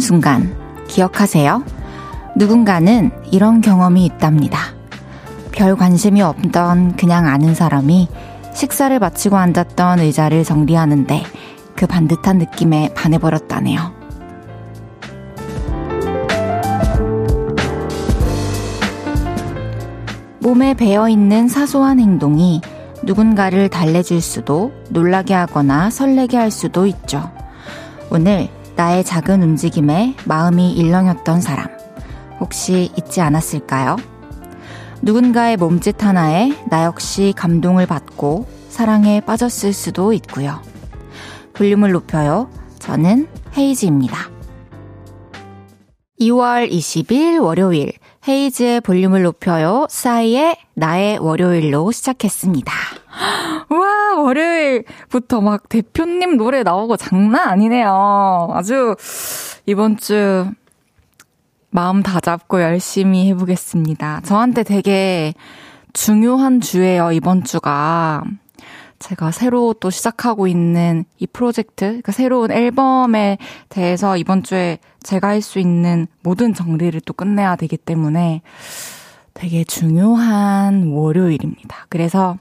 순간 기억하세요? 누군가는 이런 경험이 있답니다. 별 관심이 없던 그냥 아는 사람이 식사를 마치고 앉았던 의자를 정리하는데 그 반듯한 느낌에 반해버렸다네요. 몸에 배어 있는 사소한 행동이 누군가를 달래줄 수도 놀라게 하거나 설레게 할 수도 있죠. 오늘 나의 작은 움직임에 마음이 일렁였던 사람 혹시 있지 않았을까요? 누군가의 몸짓 하나에 나 역시 감동을 받고 사랑에 빠졌을 수도 있고요. 볼륨을 높여요. 저는 헤이즈입니다. 2월 20일 월요일 헤이즈의 볼륨을 높여요. 싸이의 나의 월요일로 시작했습니다. 와, 월요일부터 막 대표님 노래 나오고 장난 아니네요. 아주 이번 주 마음 다 잡고 열심히 해보겠습니다. 저한테 되게 중요한 주예요, 이번 주가. 제가 새로 또 시작하고 있는 이 프로젝트, 그러니까 새로운 앨범에 대해서 이번 주에 제가 할 수 있는 모든 정리를 또 끝내야 되기 때문에 되게 중요한 월요일입니다. 그래서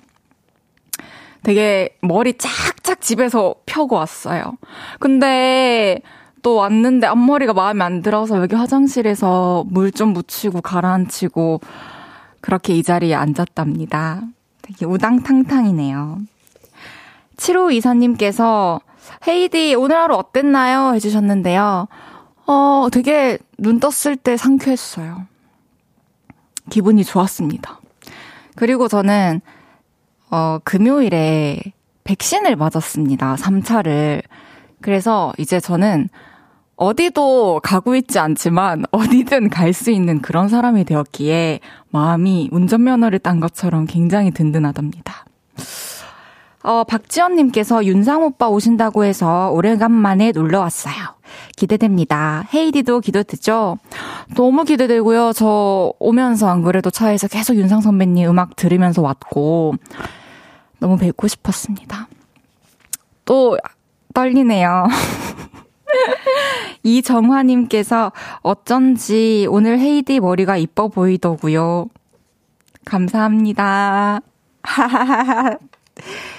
되게 머리 쫙쫙 집에서 펴고 왔어요. 근데 또 왔는데 앞머리가 마음에 안 들어서 여기 화장실에서 물 좀 묻히고 가라앉히고 그렇게 이 자리에 앉았답니다. 되게 우당탕탕이네요. 7호 이사님께서 헤이디 오늘 하루 어땠나요? 해주셨는데요. 어, 되게 눈 떴을 때 상쾌했어요. 기분이 좋았습니다. 그리고 저는, 어, 금요일에 백신을 맞았습니다. 3차를. 그래서 이제 저는 어디도 가고 있지 않지만 어디든 갈 수 있는 그런 사람이 되었기에 마음이 운전면허를 딴 것처럼 굉장히 든든하답니다. 어, 박지연님께서 윤상 오빠 오신다고 해서 오래간만에 놀러 왔어요. 기대됩니다. 헤이디도 기대되죠? 너무 기대되고요. 저 오면서 안 그래도 차에서 계속 윤상 선배님 음악 들으면서 왔고, 너무 뵙고 싶었습니다. 또, 떨리네요. 이정화님께서 어쩐지 오늘 헤이디 머리가 이뻐 보이더구요. 감사합니다. 하하하하.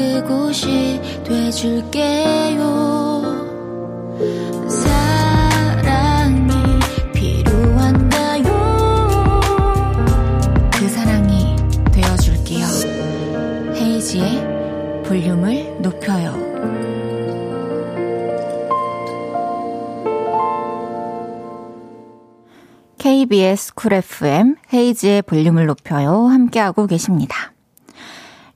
그곳이 돼줄게요. 사랑이 그 되어줄게요. 볼륨을 높여요. KBS 쿨 FM 헤이지의 볼륨을 높여요. 함께하고 계십니다.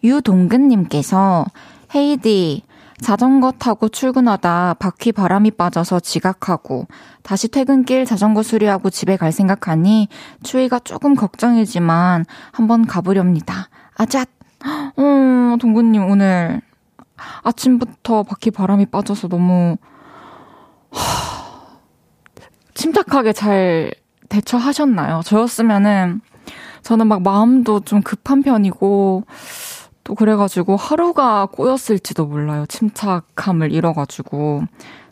유동근님께서 헤이디 자전거 타고 출근하다 바퀴 바람이 빠져서 지각하고 다시 퇴근길 자전거 수리하고 집에 갈 생각하니 추위가 조금 걱정이지만 한번 가보렵니다. 아잣! 어, 동근님 오늘 아침부터 바퀴 바람이 빠져서 너무 하... 침착하게 잘 대처하셨나요? 저였으면은 저는 막 마음도 좀 급한 편이고 또 그래가지고 하루가 꼬였을지도 몰라요. 침착함을 잃어가지고.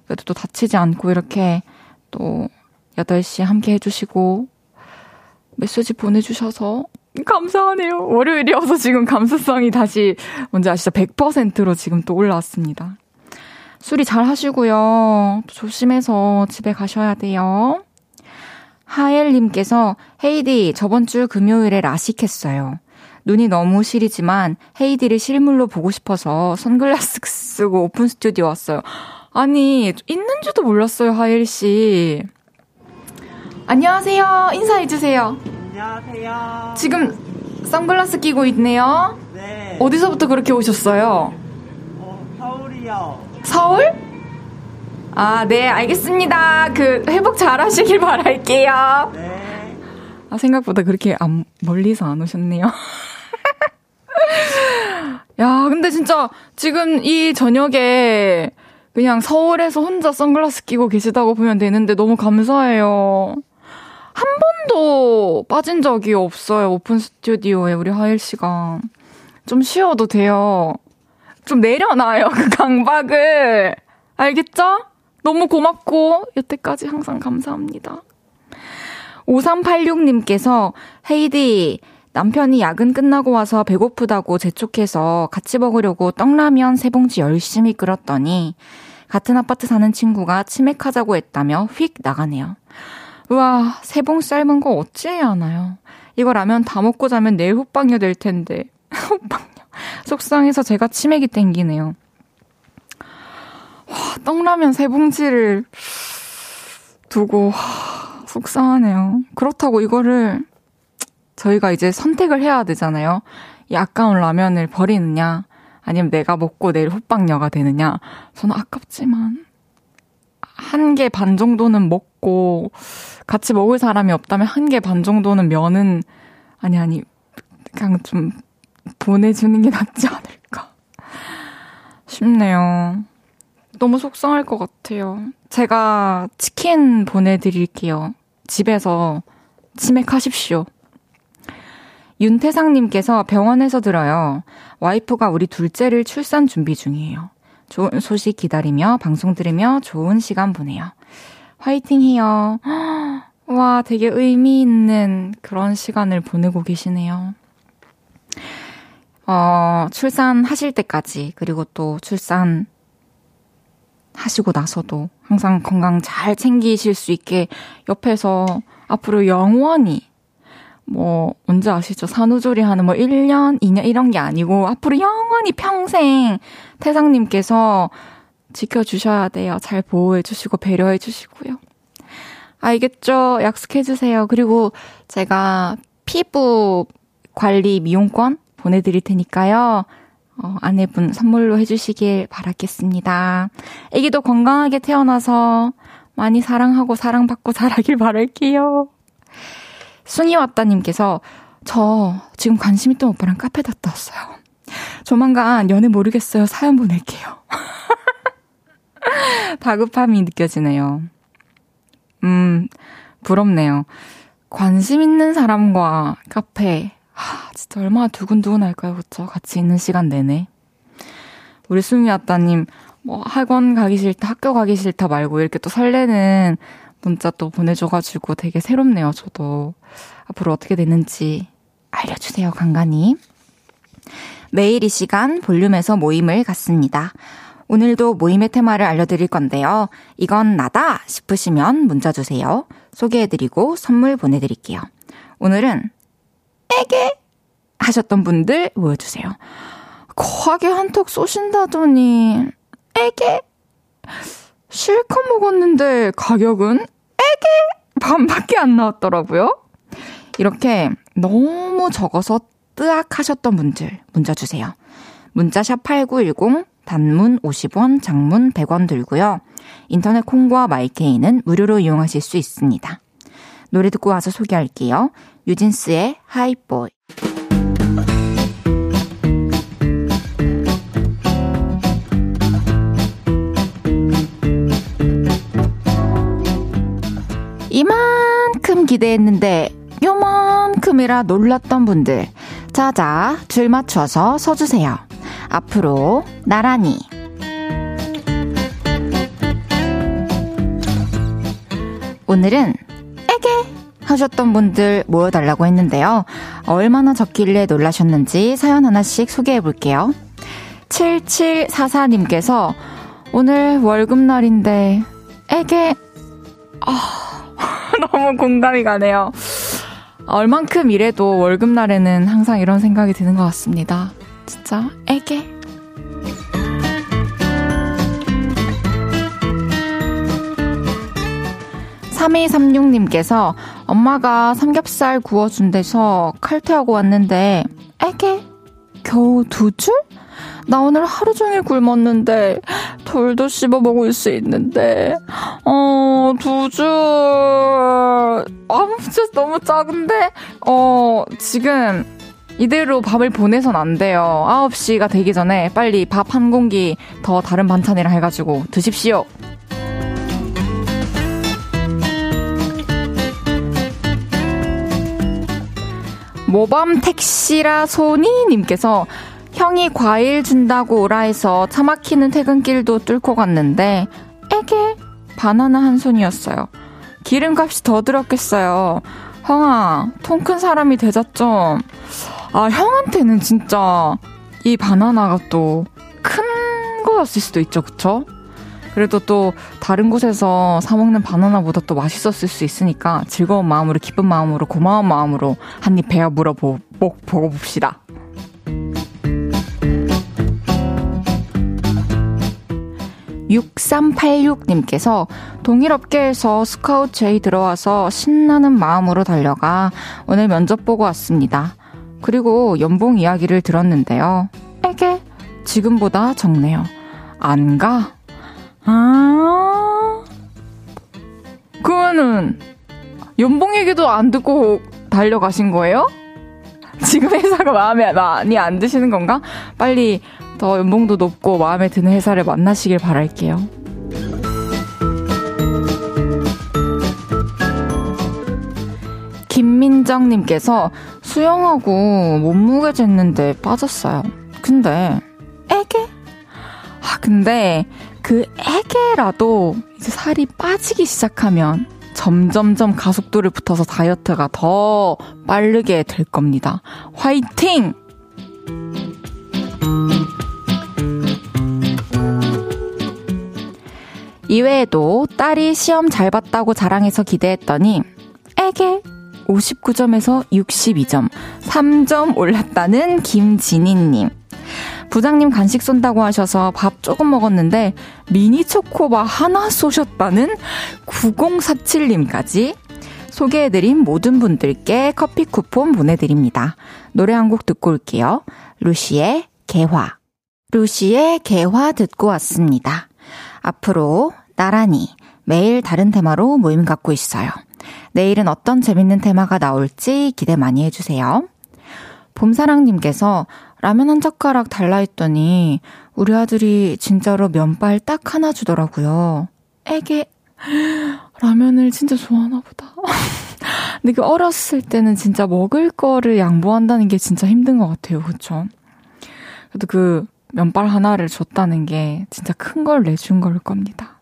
그래도 또 다치지 않고 이렇게 또 8시 함께 해주시고 메시지 보내주셔서 감사하네요. 월요일이어서 지금 감수성이 다시 뭔지 아시죠? 100%로 지금 또 올라왔습니다. 수리 잘 하시고요. 조심해서 집에 가셔야 돼요. 하엘님께서 헤이디 저번 주 금요일에 라식했어요. 눈이 너무 시리지만 헤이디를 실물로 보고 싶어서 선글라스 쓰고 오픈 스튜디오 왔어요. 아니, 있는지도 몰랐어요, 하일 씨. 안녕하세요. 인사해주세요. 안녕하세요. 지금 선글라스 끼고 있네요. 네. 어디서부터 그렇게 오셨어요? 어, 서울이요. 서울? 아, 네, 알겠습니다. 그, 회복 잘 하시길 바랄게요. 네. 아, 생각보다 그렇게 안, 멀리서 안 오셨네요. 야, 근데 진짜 지금 이 저녁에 그냥 서울에서 혼자 선글라스 끼고 계시다고 보면 되는데 너무 감사해요. 한 번도 빠진 적이 없어요. 오픈 스튜디오에 우리 하일 씨가. 좀 쉬어도 돼요. 좀 내려놔요. 그 강박을. 알겠죠? 너무 고맙고 여태까지 항상 감사합니다. 5386님께서 헤이디 남편이 야근 끝나고 와서 배고프다고 재촉해서 같이 먹으려고 떡라면 세 봉지 열심히 끓였더니 같은 아파트 사는 친구가 치맥하자고 했다며 휙 나가네요. 우와, 세 봉 삶은 거 어찌해야 하나요? 이거 라면 다 먹고 자면 내일 호빵녀 될 텐데. 호빵녀. 속상해서 제가 치맥이 땡기네요. 와, 떡라면 세 봉지를 두고, 와, 속상하네요. 그렇다고 이거를 저희가 이제 선택을 해야 되잖아요. 이 아까운 라면을 버리느냐, 아니면 내가 먹고 내일 호빵녀가 되느냐. 저는 아깝지만, 한 개 반 정도는 먹고, 같이 먹을 사람이 없다면 한 개 반 정도는 면은, 아니, 아니, 그냥 좀 보내주는 게 낫지 않을까 싶네요. 너무 속상할 것 같아요. 제가 치킨 보내드릴게요. 집에서 치맥하십시오. 윤태상님께서 병원에서 들어요. 와이프가 우리 둘째를 출산 준비 중이에요. 좋은 소식 기다리며 방송 들으며 좋은 시간 보내요. 화이팅 해요. 와, 되게 의미 있는 그런 시간을 보내고 계시네요. 어, 출산하실 때까지, 그리고 또 출산 하시고 나서도 항상 건강 잘 챙기실 수 있게 옆에서 앞으로 영원히 뭐, 언제 아시죠? 산후조리 하는 뭐 1년, 2년 이런 게 아니고 앞으로 영원히 평생 태상님께서 지켜주셔야 돼요. 잘 보호해주시고 배려해주시고요. 알겠죠? 약속해주세요. 그리고 제가 피부 관리 미용권 보내드릴 테니까요. 어, 아내분 선물로 해주시길 바라겠습니다. 애기도 건강하게 태어나서 많이 사랑하고 사랑받고 자라길 바랄게요. 순이 왔다님께서 저 지금 관심 있던 오빠랑 카페 갔다 왔어요. 조만간 연애 모르겠어요. 사연 보낼게요. 다급함이 느껴지네요. 음, 부럽네요. 관심 있는 사람과 카페. 하, 진짜 얼마나 두근두근 할까요? 그쵸? 같이 있는 시간 내내. 우리 수미 아따님, 뭐, 학원 가기 싫다, 학교 가기 싫다 말고 이렇게 또 설레는 문자 또 보내줘가지고 되게 새롭네요, 저도. 앞으로 어떻게 되는지 알려주세요, 간간히. 매일 이 시간 볼륨에서 모임을 갖습니다. 오늘도 모임의 테마를 알려드릴 건데요. 이건 나다 싶으시면 문자 주세요. 소개해드리고 선물 보내드릴게요. 오늘은 에게 하셨던 분들 모여주세요. 거하게 한턱 쏘신다더니 에게 실컷 먹었는데 가격은 에게 반밖에 안 나왔더라고요. 이렇게 너무 적어서 뜨악 하셨던 분들 문자 주세요. 문자샵 8910 단문 50원, 장문 100원 들고요. 인터넷 콩과 마이케이는 무료로 이용하실 수 있습니다. 노래 듣고 와서 소개할게요. 유진스의 하이보이. 이만큼 기대했는데 요만큼이라 놀랐던 분들 자자 줄 맞춰서 서주세요. 앞으로 나란히 오늘은 에게 하셨던 분들 모여달라고 했는데요. 얼마나 적길래 놀라셨는지 사연 하나씩 소개해 볼게요. 7744님께서 오늘 월급날인데 에게 아, 너무 공감이 가네요. 얼만큼 일해도 월급날에는 항상 이런 생각이 드는 것 같습니다. 진짜 애게. 3236님께서 엄마가 삼겹살 구워준 데서 칼퇴하고 왔는데 애게 겨우 두 줄? 나 오늘 하루 종일 굶었는데 돌도 씹어 먹을 수 있는데, 어, 두 줄, 아, 진짜 너무 작은데? 어, 지금, 이대로 밥을 보내선 안 돼요. 9시가 되기 전에 빨리 밥 한 공기 더 다른 반찬이랑 해가지고 드십시오. 모범 택시라 소니님께서 형이 과일 준다고 오라 해서 차 막히는 퇴근길도 뚫고 갔는데 에게 바나나 한 손이었어요. 기름값이 더 들었겠어요. 형아, 통 큰 사람이 되자 좀. 아, 형한테는 진짜 이 바나나가 또 큰 거였을 수도 있죠, 그쵸? 그래도 또 다른 곳에서 사먹는 바나나보다 또 맛있었을 수 있으니까 즐거운 마음으로, 기쁜 마음으로, 고마운 마음으로 한 입 베어 물어보, 보고 봅시다. 6386님께서 동일업계에서 스카우트 제이 들어와서 신나는 마음으로 달려가 오늘 면접 보고 왔습니다. 그리고 연봉 이야기를 들었는데요. 에게 지금보다 적네요. 안 가? 아, 그거는 연봉 얘기도 안 듣고 달려가신 거예요? 지금 회사가 마음에 많이 안 드시는 건가? 빨리 더 연봉도 높고 마음에 드는 회사를 만나시길 바랄게요. 김민정님께서 수영하고 몸무게 쟀는데 빠졌어요. 근데 애게? 아 근데 그 애게라도 이제 살이 빠지기 시작하면 점점점 가속도를 붙어서 다이어트가 더 빠르게 될 겁니다. 화이팅! 이외에도 딸이 시험 잘 봤다고 자랑해서 기대했더니 에게 59점에서 62점, 3점 올랐다는 김진희님. 부장님 간식 쏜다고 하셔서 밥 조금 먹었는데 미니 초코바 하나 쏘셨다는 9047님까지 소개해드린 모든 분들께 커피 쿠폰 보내드립니다. 노래 한 곡 듣고 올게요. 루시의 개화. 루시의 개화 듣고 왔습니다. 앞으로 나란히 매일 다른 테마로 모임 갖고 있어요. 내일은 어떤 재밌는 테마가 나올지 기대 많이 해주세요. 봄사랑님께서 라면 한 젓가락 달라 했더니 우리 아들이 진짜로 면발 딱 하나 주더라고요. 애게 라면을 진짜 좋아하나 보다. 근데 그 어렸을 때는 진짜 먹을 거를 양보한다는 게 진짜 힘든 것 같아요. 그쵸? 그래도 그 면발 하나를 줬다는 게 진짜 큰 걸 내준 걸 겁니다.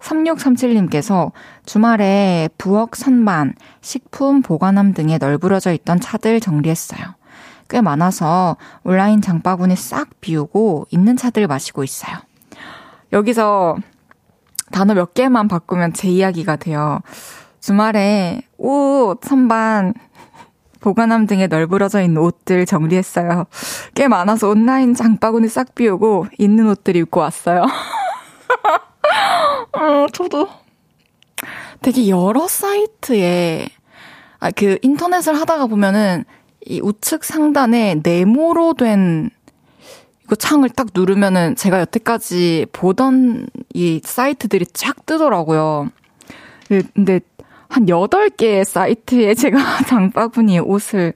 3637님께서 주말에 부엌 선반, 식품 보관함 등에 널브러져 있던 차들 정리했어요. 꽤 많아서 온라인 장바구니 싹 비우고 있는 차들 마시고 있어요. 여기서 단어 몇 개만 바꾸면 제 이야기가 돼요. 주말에 옷, 선반, 보관함 등에 널브러져 있는 옷들 정리했어요. 꽤 많아서 온라인 장바구니 싹 비우고 있는 옷들 입고 왔어요. 어, 저도 되게 여러 사이트에 아, 그 인터넷을 하다가 보면은 이 우측 상단에 네모로 된 이거 창을 딱 누르면은 제가 여태까지 보던 이 사이트들이 쫙 뜨더라고요. 그, 근데 한 8개의 사이트에 제가 장바구니에 옷을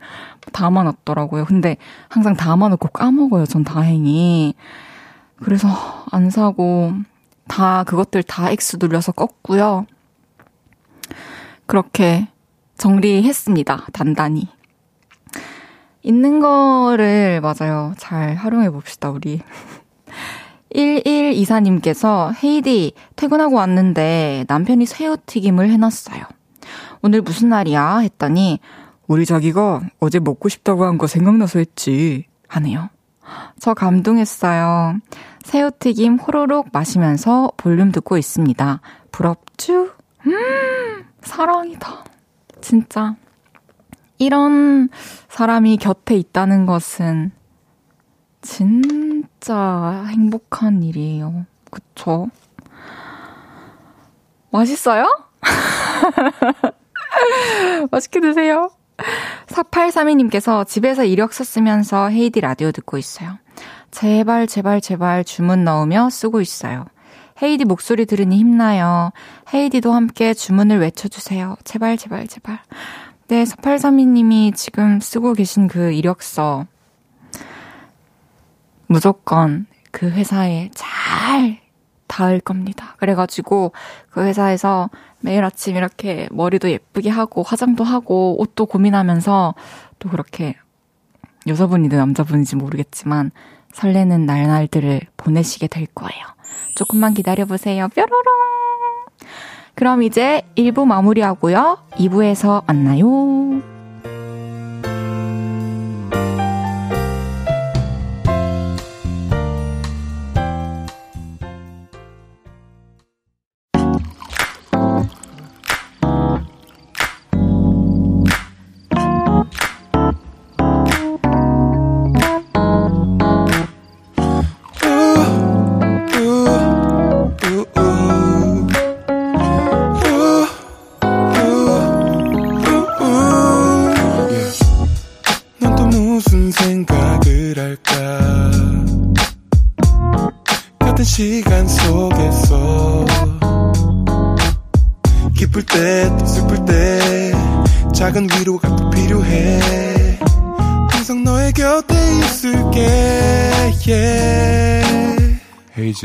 담아놨더라고요. 근데 항상 담아놓고 까먹어요. 전 다행히. 그래서 안 사고 다 그것들 다 X 눌려서 껐고요. 그렇게 정리했습니다. 단단히. 있는 거를 맞아요. 잘 활용해 봅시다, 우리. 1124님께서 헤이디 퇴근하고 왔는데 남편이 새우튀김을 해놨어요. 오늘 무슨 날이야? 했더니 우리 자기가 어제 먹고 싶다고 한 거 생각나서 했지. 하네요. 저 감동했어요. 새우튀김 호로록 마시면서 볼륨 듣고 있습니다. 부럽쥬? 음, 사랑이다. 진짜. 이런 사람이 곁에 있다는 것은 진짜 행복한 일이에요. 그쵸? 맛있어요? 맛있게 드세요. 4832님께서 집에서 이력서 쓰면서 헤이디 라디오 듣고 있어요. 제발, 제발, 제발 주문 넣으며 쓰고 있어요. 헤이디 목소리 들으니 힘나요. 헤이디도 함께 주문을 외쳐주세요. 제발, 제발, 제발. 네, 4832님이 지금 쓰고 계신 그 이력서. 무조건 그 회사에 잘 닿을 겁니다. 그래가지고 그 회사에서 매일 아침 이렇게 머리도 예쁘게 하고 화장도 하고 옷도 고민하면서 또 그렇게 여자분이든 남자분인지 모르겠지만 설레는 날날들을 보내시게 될 거예요. 조금만 기다려보세요. 뾰로롱! 그럼 이제 1부 마무리하고요. 2부에서 만나요.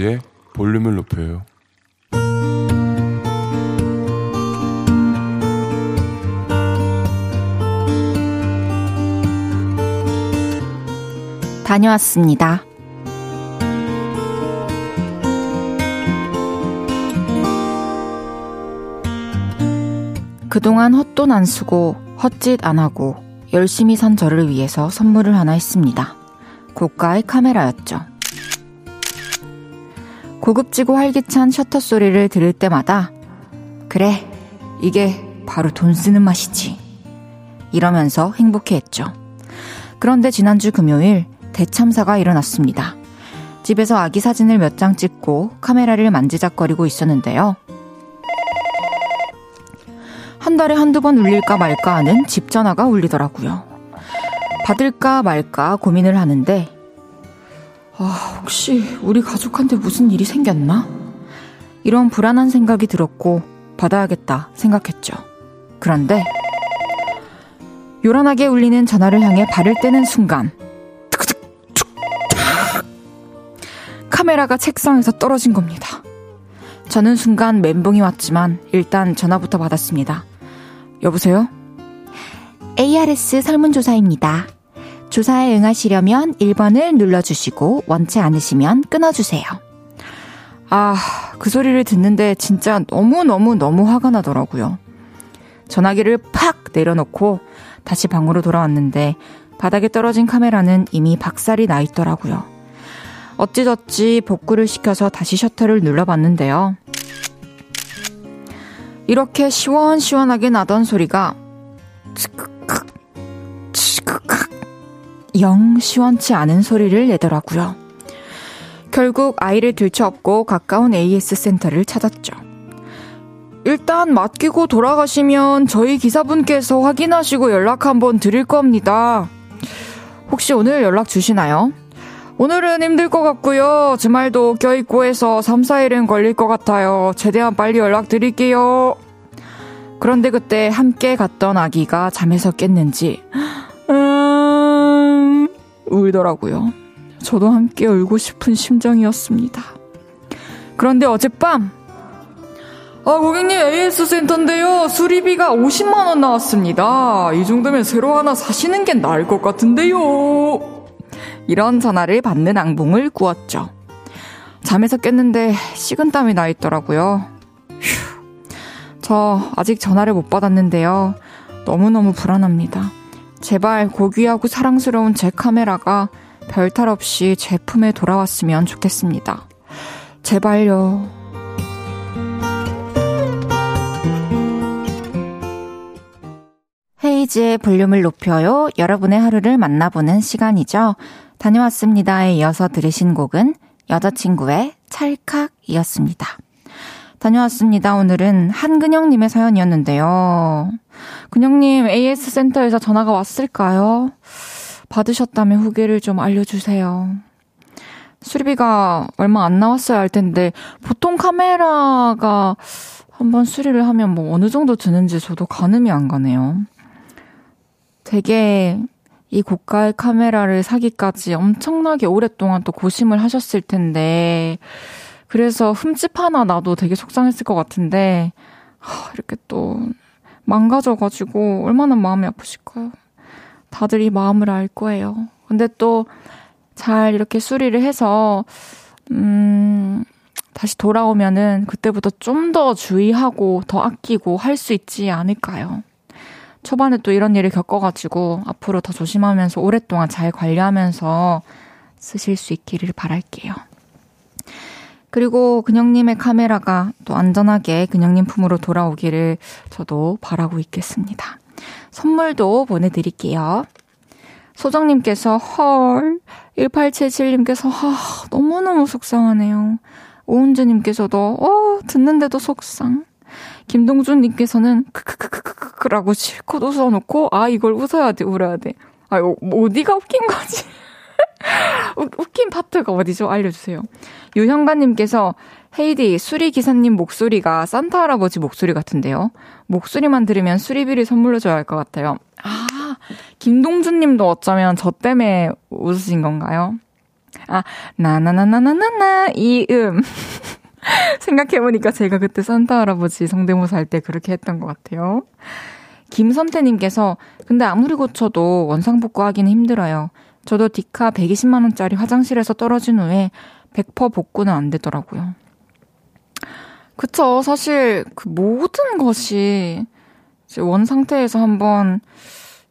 헤이지의 볼륨을 높여요. 다녀왔습니다. 그동안 헛돈 안 쓰고 헛짓 안 하고 열심히 산 저를 위해서 선물을 하나 했습니다. 고가의 카메라였죠. 고급지고 활기찬 셔터 소리를 들을 때마다 그래, 이게 바로 돈 쓰는 맛이지. 이러면서 행복해 했죠. 그런데 지난주 금요일 대참사가 일어났습니다. 집에서 아기 사진을 몇 장 찍고 카메라를 만지작거리고 있었는데요. 한 달에 한두 번 울릴까 말까 하는 집 전화가 울리더라고요. 받을까 말까 고민을 하는데 아, 혹시 우리 가족한테 무슨 일이 생겼나? 이런 불안한 생각이 들었고 받아야겠다 생각했죠. 그런데 요란하게 울리는 전화를 향해 발을 떼는 순간 카메라가 책상에서 떨어진 겁니다. 저는 순간 멘붕이 왔지만 일단 전화부터 받았습니다. 여보세요? ARS 설문조사입니다. 조사에 응하시려면 1번을 눌러주시고 원치 않으시면 끊어주세요. 아, 그 소리를 듣는데 진짜 너무너무너무 화가 나더라고요. 전화기를 팍 내려놓고 다시 방으로 돌아왔는데 바닥에 떨어진 카메라는 이미 박살이 나 있더라고요. 어찌저찌 복구를 시켜서 다시 셔터를 눌러봤는데요. 이렇게 시원시원하게 나던 소리가 영 시원치 않은 소리를 내더라고요. 결국 아이를 들쳐업고 가까운 AS 센터를 찾았죠. 일단 맡기고 돌아가시면 저희 기사분께서 확인하시고 연락 한번 드릴 겁니다. 혹시 오늘 연락 주시나요? 오늘은 힘들 것 같고요. 주말도 껴있고 해서 3, 4일은 걸릴 것 같아요. 최대한 빨리 연락 드릴게요. 그런데 그때 함께 갔던 아기가 잠에서 깼는지 울더라고요. 저도 함께 울고 싶은 심정이었습니다. 그런데 어젯밤, 아, 고객님, AS 센터인데요. 수리비가 50만원 나왔습니다. 이 정도면 새로 하나 사시는 게 나을 것 같은데요. 이런 전화를 받는 앙봉을 꾸었죠. 잠에서 깼는데 식은땀이 나 있더라고요. 휴, 저 아직 전화를 못 받았는데요. 너무너무 불안합니다. 제발 고귀하고 사랑스러운 제 카메라가 별탈 없이 제 품에 돌아왔으면 좋겠습니다. 제발요. 헤이즈의 볼륨을 높여요. 여러분의 하루를 만나보는 시간이죠. 다녀왔습니다에 이어서 들으신 곡은 여자친구의 찰칵이었습니다. 다녀왔습니다. 오늘은 한근영님의 사연이었는데요. 근영님, AS 센터에서 전화가 왔을까요? 받으셨다면 후기를 좀 알려주세요. 수리비가 얼마 안 나왔어야 할 텐데, 보통 카메라가 한번 수리를 하면 뭐 어느 정도 드는지 저도 가늠이 안 가네요. 되게 이 고가의 카메라를 사기까지 엄청나게 오랫동안 또 고심을 하셨을 텐데, 그래서 흠집 하나 나도 되게 속상했을 것 같은데, 하, 이렇게 또 망가져가지고 얼마나 마음이 아프실까요? 다들 이 마음을 알 거예요. 근데 또 잘 이렇게 수리를 해서, 음, 다시 돌아오면은 그때부터 좀 더 주의하고 더 아끼고 할 수 있지 않을까요? 초반에 또 이런 일을 겪어가지고 앞으로 더 조심하면서 오랫동안 잘 관리하면서 쓰실 수 있기를 바랄게요. 그리고 근영님의 카메라가 또 안전하게 근영님 품으로 돌아오기를 저도 바라고 있겠습니다. 선물도 보내드릴게요. 소정님께서 헐, 1877님께서 하, 너무너무 속상하네요. 오은주님께서도 어, 듣는데도 속상. 김동준님께서는 크크크크크크라고 실컷 웃어놓고 아 이걸 웃어야 돼 울어야 돼. 아 어, 어디가 웃긴 거지? 웃긴 파트가 어디죠? 알려주세요. 유형가님께서 헤이디 수리 기사님 목소리가 산타 할아버지 목소리 같은데요. 목소리만 들으면 수리비를 선물로 줘야 할 것 같아요. 아 김동준님도 어쩌면 저 때문에 웃으신 건가요? 아 나나나나나나나 이 음. 생각해보니까 제가 그때 산타 할아버지 성대모사 할 때 그렇게 했던 것 같아요. 김선태님께서, 근데 아무리 고쳐도 원상복구 하기는 힘들어요. 저도 디카 120만원짜리 화장실에서 떨어진 후에 100% 복구는 안 되더라고요. 그쵸. 사실 그 모든 것이 원 상태에서 한번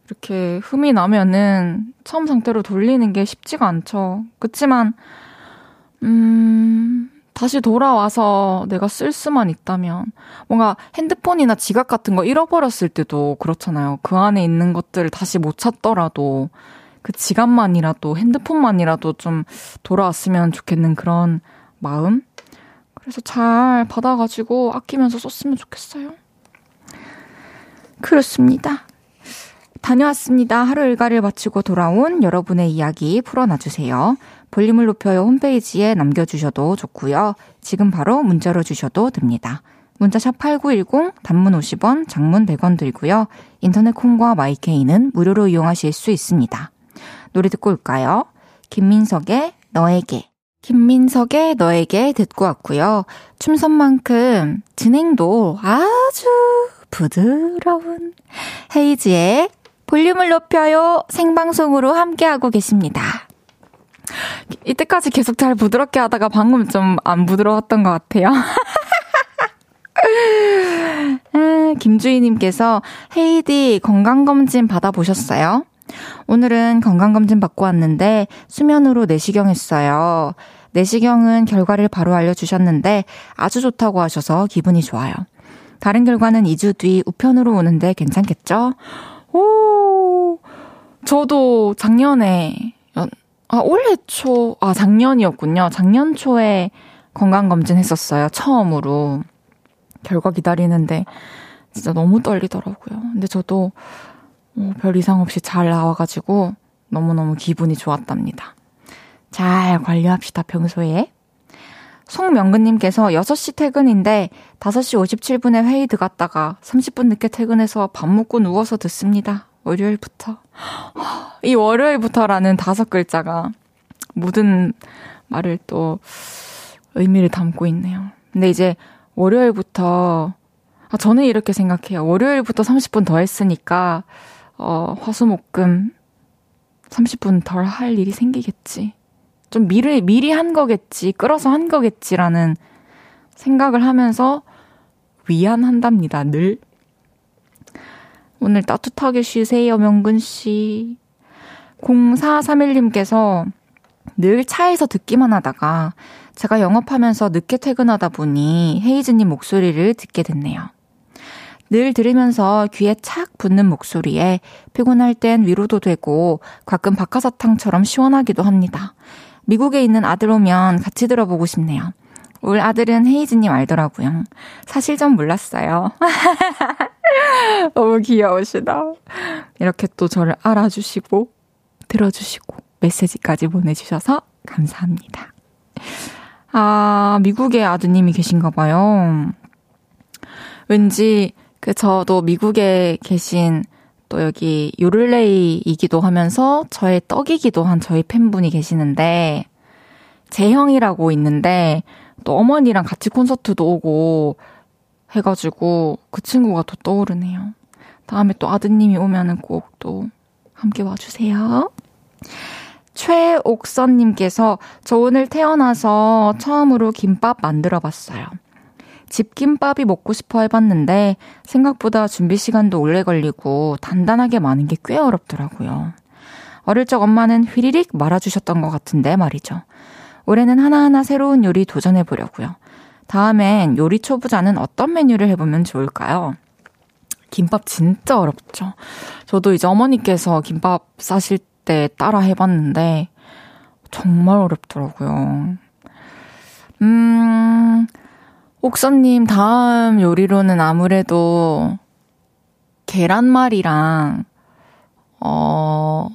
이렇게 흠이 나면은 처음 상태로 돌리는 게 쉽지가 않죠. 그치만, 음, 다시 돌아와서 내가 쓸 수만 있다면 뭔가 핸드폰이나 지갑 같은 거 잃어버렸을 때도 그렇잖아요. 그 안에 있는 것들을 다시 못 찾더라도 그 지갑만이라도 핸드폰만이라도 좀 돌아왔으면 좋겠는 그런 마음. 그래서 잘 받아가지고 아끼면서 썼으면 좋겠어요. 그렇습니다. 다녀왔습니다. 하루 일과를 마치고 돌아온 여러분의 이야기 풀어놔주세요. 볼륨을 높여요 홈페이지에 남겨주셔도 좋고요. 지금 바로 문자로 주셔도 됩니다. 문자샵 8910, 단문 50원, 장문 100원 들고요. 인터넷 콩과 마이케이는 무료로 이용하실 수 있습니다. 노래 듣고 올까요? 김민석의 너에게. 김민석의 너에게 듣고 왔고요. 춤선만큼 진행도 아주 부드러운 헤이즈의 볼륨을 높여요 생방송으로 함께하고 계십니다. 이때까지 계속 잘 부드럽게 하다가 방금 좀 안 부드러웠던 것 같아요. 아, 김주희님께서 헤이디 건강검진 받아보셨어요? 오늘은 건강검진 받고 왔는데 수면으로 내시경 했어요. 내시경은 결과를 바로 알려주셨는데 아주 좋다고 하셔서 기분이 좋아요. 다른 결과는 2주 뒤 우편으로 오는데 괜찮겠죠? 오, 저도 작년에 아, 올해 초, 아, 작년이었군요. 작년 초에 건강검진 했었어요. 처음으로. 결과 기다리는데 진짜 너무 떨리더라고요. 근데 저도 뭐 별 이상 없이 잘 나와가지고 너무너무 기분이 좋았답니다. 잘 관리합시다, 평소에. 송명근님께서 6시 퇴근인데 5시 57분에 회의 들어갔다가 30분 늦게 퇴근해서 밥 먹고 누워서 듣습니다. 월요일부터. 이 월요일부터라는 다섯 글자가 모든 말을 또 의미를 담고 있네요. 근데 이제 월요일부터, 아, 저는 이렇게 생각해요. 월요일부터 30분 더 했으니까, 어, 화수목금 30분 덜 할 일이 생기겠지. 좀 미리, 미리 한 거겠지. 끌어서 한 거겠지라는 생각을 하면서 위안한답니다. 늘. 오늘 따뜻하게 쉬세요, 명근 씨. 0431님께서 늘 차에서 듣기만 하다가 제가 영업하면서 늦게 퇴근하다 보니 헤이즈님 목소리를 듣게 됐네요. 늘 들으면서 귀에 착 붙는 목소리에 피곤할 땐 위로도 되고 가끔 박하사탕처럼 시원하기도 합니다. 미국에 있는 아들 오면 같이 들어보고 싶네요. 우리 아들은 헤이즈님 알더라고요. 사실 전 몰랐어요. 너무 귀여우시다. 이렇게 또 저를 알아주시고, 들어주시고, 메시지까지 보내주셔서 감사합니다. 아, 미국에 아드님이 계신가 봐요. 왠지, 그, 저도 미국에 계신 또 여기 요를레이이기도 하면서 저의 떡이기도 한 저희 팬분이 계시는데, 재형이라고 있는데, 또 어머니랑 같이 콘서트도 오고 해가지고 그 친구가 또 떠오르네요. 다음에 또 아드님이 오면은 꼭 또 함께 와주세요. 최옥선님께서 저 오늘 태어나서 처음으로 김밥 만들어 봤어요. 집김밥이 먹고 싶어 해봤는데 생각보다 준비 시간도 오래 걸리고 단단하게 마는 게 꽤 어렵더라고요. 어릴 적 엄마는 휘리릭 말아주셨던 것 같은데 말이죠. 올해는 하나하나 새로운 요리 도전해 보려고요. 다음엔 요리 초보자는 어떤 메뉴를 해보면 좋을까요? 김밥 진짜 어렵죠. 저도 이제 어머니께서 김밥 싸실 때 따라 해봤는데 정말 어렵더라고요. 음, 옥선님 다음 요리로는 아무래도 계란말이랑 어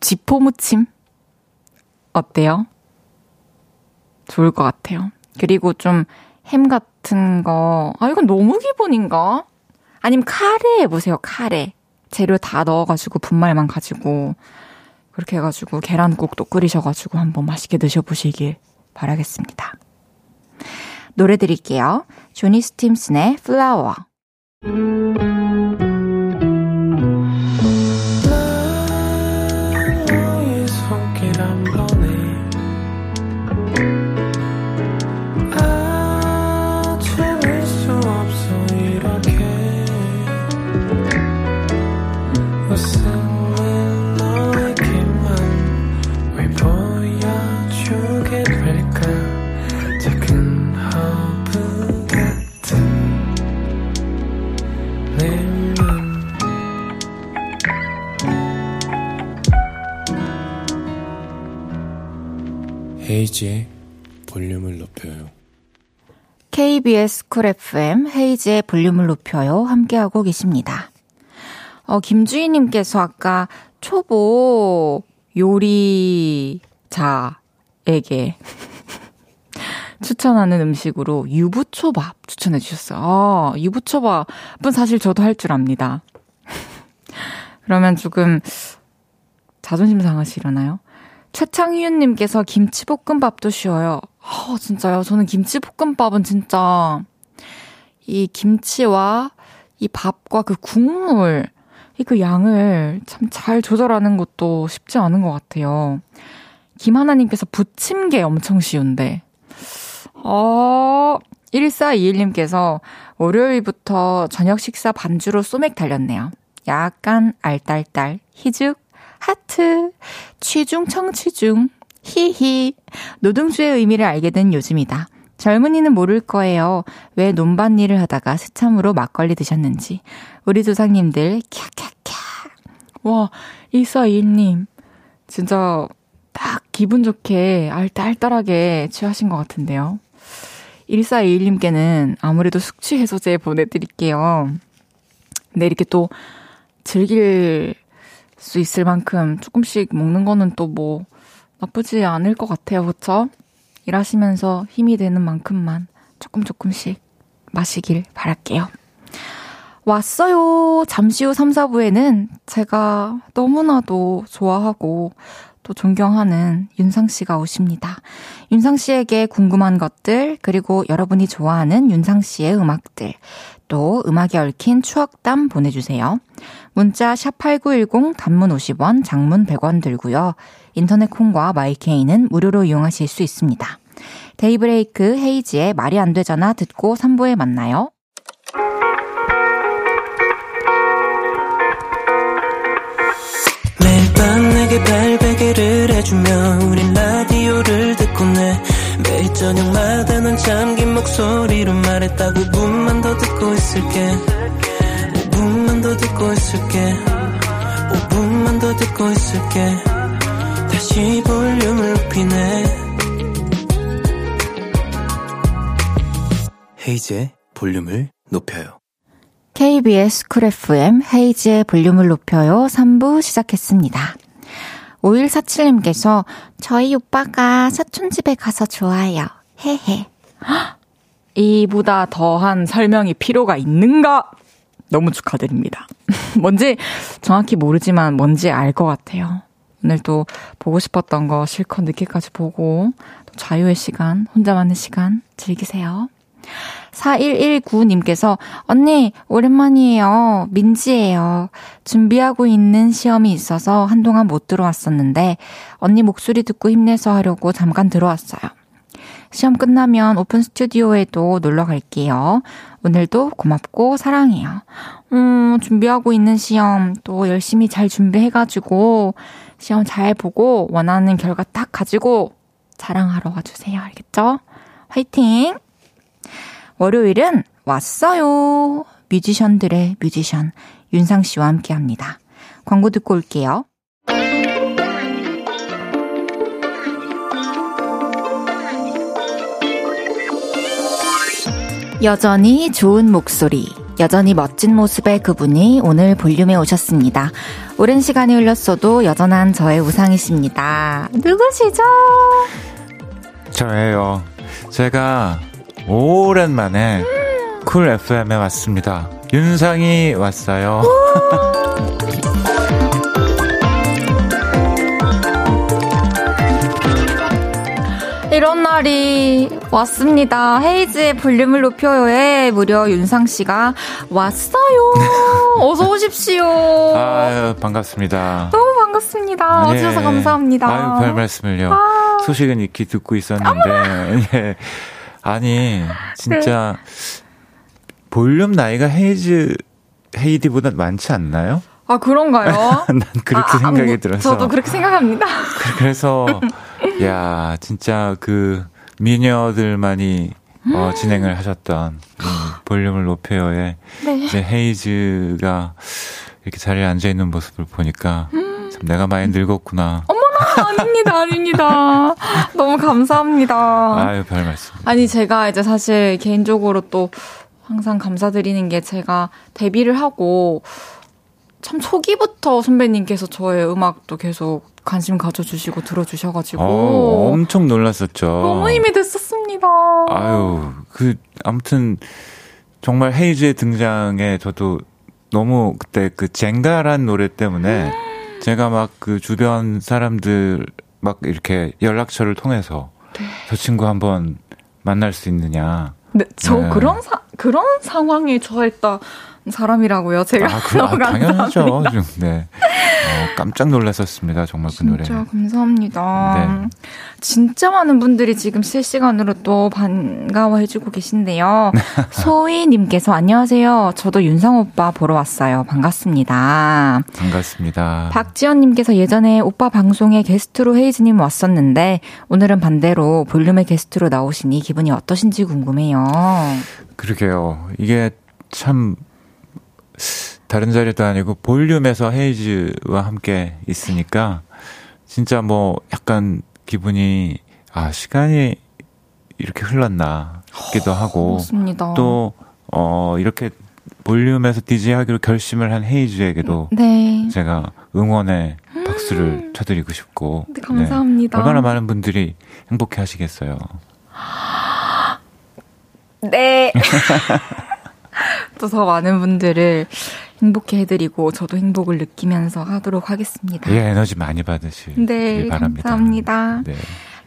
지포무침 어때요? 좋을 것 같아요. 그리고 좀 햄 같은 거, 아, 이건 너무 기본인가? 아니면 카레 해보세요, 카레. 재료 다 넣어가지고 분말만 가지고 그렇게 해가지고 계란국도 끓이셔가지고 한번 맛있게 드셔보시길 바라겠습니다. 노래 드릴게요. 조니 스팀슨의 플라워. 헤이지의 볼륨을 높여요. KBS 쿨 FM 헤이지의 볼륨을 높여요. 함께하고 계십니다. 어, 김주희님께서 아까 초보 요리자에게 추천하는 음식으로 유부초밥 추천해 주셨어요. 아, 유부초밥은 사실 저도 할 줄 압니다. 그러면 조금 자존심 상하시려나요? 최창희윤님께서 김치볶음밥도 쉬워요. 아, 진짜요? 저는 김치볶음밥은 진짜 이 김치와 이 밥과 그 국물, 이 그 양을 참 잘 조절하는 것도 쉽지 않은 것 같아요. 김하나님께서 부침개 엄청 쉬운데. 어, 1421님께서 월요일부터 저녁 식사 반주로 소맥 달렸네요. 약간 알딸딸, 희죽, 하트, 취중 청취중, 히히. 노동주의 의미를 알게 된 요즘이다. 젊은이는 모를 거예요. 왜 논밭 일을 하다가 새참으로 막걸리 드셨는지. 우리 조상님들, 캬캬캬. 와, 1421님. 진짜 딱 기분 좋게 알딸딸하게 취하신 것 같은데요. 1421님께는 아무래도 숙취 해소제 보내드릴게요. 근데 이렇게 또 즐길 수 있을 만큼 조금씩 먹는 거는 또 뭐 나쁘지 않을 것 같아요. 그쵸? 일하시면서 힘이 되는 만큼만 조금 조금씩 마시길 바랄게요. 왔어요. 잠시 후 3, 4부에는 제가 너무나도 좋아하고 또 존경하는 윤상 씨가 오십니다. 윤상 씨에게 궁금한 것들, 그리고 여러분이 좋아하는 윤상 씨의 음악들, 또 음악에 얽힌 추억담 보내주세요. 문자 샵8910 단문 50원, 장문 100원 들고요. 인터넷 콩과 마이케이는 무료로 이용하실 수 있습니다. 데이브레이크 헤이지의 말이 안 되잖아 듣고 3부에 만나요. 매일 밤 내게 발베개를 해주며 우린 라디오를 듣고 내 매일 저녁마다 넌 잠긴 목소리로 말했다 5분만 더 듣고 있을게 5분만 더 듣고 있을게 5분만 더 듣고 있을게 다시 볼륨을 높이네 헤이즈의 볼륨을 높여요. KBS Cool FM 헤이즈의 볼륨을 높여요 3부 시작했습니다. 5147님께서 저희 오빠가 사촌집에 가서 좋아요. 헤헤. 이보다 더한 설명이 필요가 있는가? 너무 축하드립니다. 뭔지 정확히 모르지만 뭔지 알 것 같아요. 오늘 또 보고 싶었던 거 실컷 늦게까지 보고 또 자유의 시간, 혼자만의 시간 즐기세요. 4119님께서 언니 오랜만이에요. 민지예요. 준비하고 있는 시험이 있어서 한동안 못 들어왔었는데 언니 목소리 듣고 힘내서 하려고 잠깐 들어왔어요. 시험 끝나면 오픈 스튜디오에도 놀러 갈게요. 오늘도 고맙고 사랑해요. 음, 준비하고 있는 시험 또 열심히 잘 준비해가지고 시험 잘 보고 원하는 결과 딱 가지고 자랑하러 와주세요. 알겠죠? 화이팅! 월요일은 왔어요. 뮤지션들의 뮤지션 윤상 씨와 함께 합니다. 광고 듣고 올게요. 여전히 좋은 목소리, 여전히 멋진 모습의 그분이 오늘 볼륨에 오셨습니다. 오랜 시간이 흘렀어도 여전한 저의 우상이십니다. 누구시죠? 저예요. 제가 오랜만에 쿨 FM에 왔습니다. 윤상이 왔어요. 이런 날이 왔습니다. 헤이즈의 볼륨을 높여요에 무려 윤상 씨가 왔어요. 어서 오십시오. 아유, 반갑습니다. 너무 반갑습니다. 와주셔서 예. 감사합니다. 아유, 별 말씀을요. 아. 소식은 익히 듣고 있었는데, 예. 아니, 진짜, 볼륨 나이가 헤이즈, 헤이디보다 많지 않나요? 아 그런가요? 난 그렇게 아, 생각이 뭐, 들어서. 저도 그렇게 생각합니다. 그래서, 야, 진짜 그, 미녀들만이, 어, 진행을 하셨던, 음, 볼륨을 높여요에, 네. 이제 헤이즈가 이렇게 자리에 앉아 있는 모습을 보니까, 참 내가 많이 늙었구나. 아닙니다, 아닙니다. 너무 감사합니다. 아유, 별 말씀. 아니, 제가 이제 사실 개인적으로 또 항상 감사드리는 게 제가 데뷔를 하고 참 초기부터 선배님께서 저의 음악도 계속 관심 가져주시고 들어주셔가지고 어, 엄청 놀랐었죠. 너무 힘이 됐었습니다. 아유, 그, 아무튼, 정말 헤이즈의 등장에 저도 너무 그때 그 젠가란 노래 때문에 제가 막 그 주변 사람들 막 이렇게 연락처를 통해서 저 친구 한번 만날 수 있느냐. 네, 저 네. 그런 사, 그런 상황에 처했다 사람이라고요. 제가 아, 그, 아, 당연하죠. 좀, 네. 어, 깜짝 놀랐었습니다. 정말 그 노래. 진짜 감사합니다. 네. 진짜 많은 분들이 지금 실시간으로 또 반가워해주고 계신데요. 소희님께서 안녕하세요. 저도 윤상 오빠 보러 왔어요. 반갑습니다. 반갑습니다. 박지연님께서 예전에 오빠 방송에 게스트로 헤이즈님 왔었는데 오늘은 반대로 볼륨의 게스트로 나오시니 기분이 어떠신지 궁금해요. 그러게요. 이게 참 다른 자리도 아니고 볼륨에서 헤이즈와 함께 있으니까 진짜 뭐 약간 기분이 아 시간이 이렇게 흘렀나 싶기도 하고 맞습니다. 또 어 이렇게 볼륨에서 DJ 하기로 결심을 한 헤이즈에게도 네. 제가 응원의 박수를 쳐드리고 싶고 네, 감사합니다. 네. 얼마나 많은 분들이 행복해 하시겠어요. 네. 또 더 많은 분들을 행복해 해드리고 저도 행복을 느끼면서 하도록 하겠습니다. 예, 에너지 많이 받으시길 네, 바랍니다. 감사합니다. 네.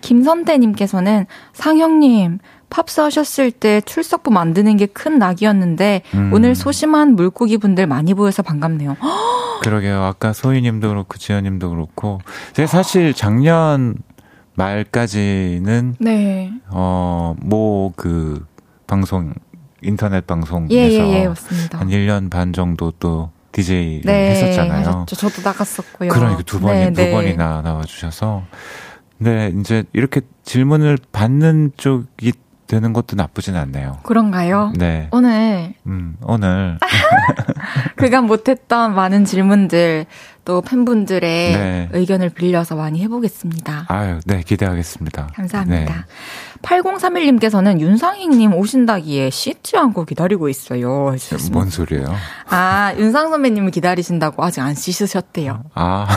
김선태님께서는 상영님 팝스 하셨을 때 출석부 만드는 게 큰 낙이었는데 음. 오늘 소심한 물고기 분들 많이 보여서 반갑네요. 그러게요. 아까 소희님도 그렇고 지연님도 그렇고 제가 사실 작년 말까지는 네. 어뭐 그 방송 인터넷 방송에서 예 예예 맞습니다. 한 1년 반 정도 또 DJ를 네, 했었잖아요. 하셨죠. 저도 나갔었고요. 그러니까 두 번이 네, 두 네. 번이나 나와 주셔서 근데 이제 이렇게 질문을 받는 쪽이 되는 것도 나쁘진 않네요. 그런가요? 네. 오늘 음, 오늘 그간 못했던 많은 질문들 또 팬분들의 네. 의견을 빌려서 많이 해보겠습니다. 아유, 네, 기대하겠습니다. 감사합니다. 네. 8031님께서는 윤상희님 오신다기에 씻지 않고 기다리고 있어요. 해주셨습니다. 뭔 소리예요? 아, 윤상 선배님을 기다리신다고 아직 안 씻으셨대요. 아,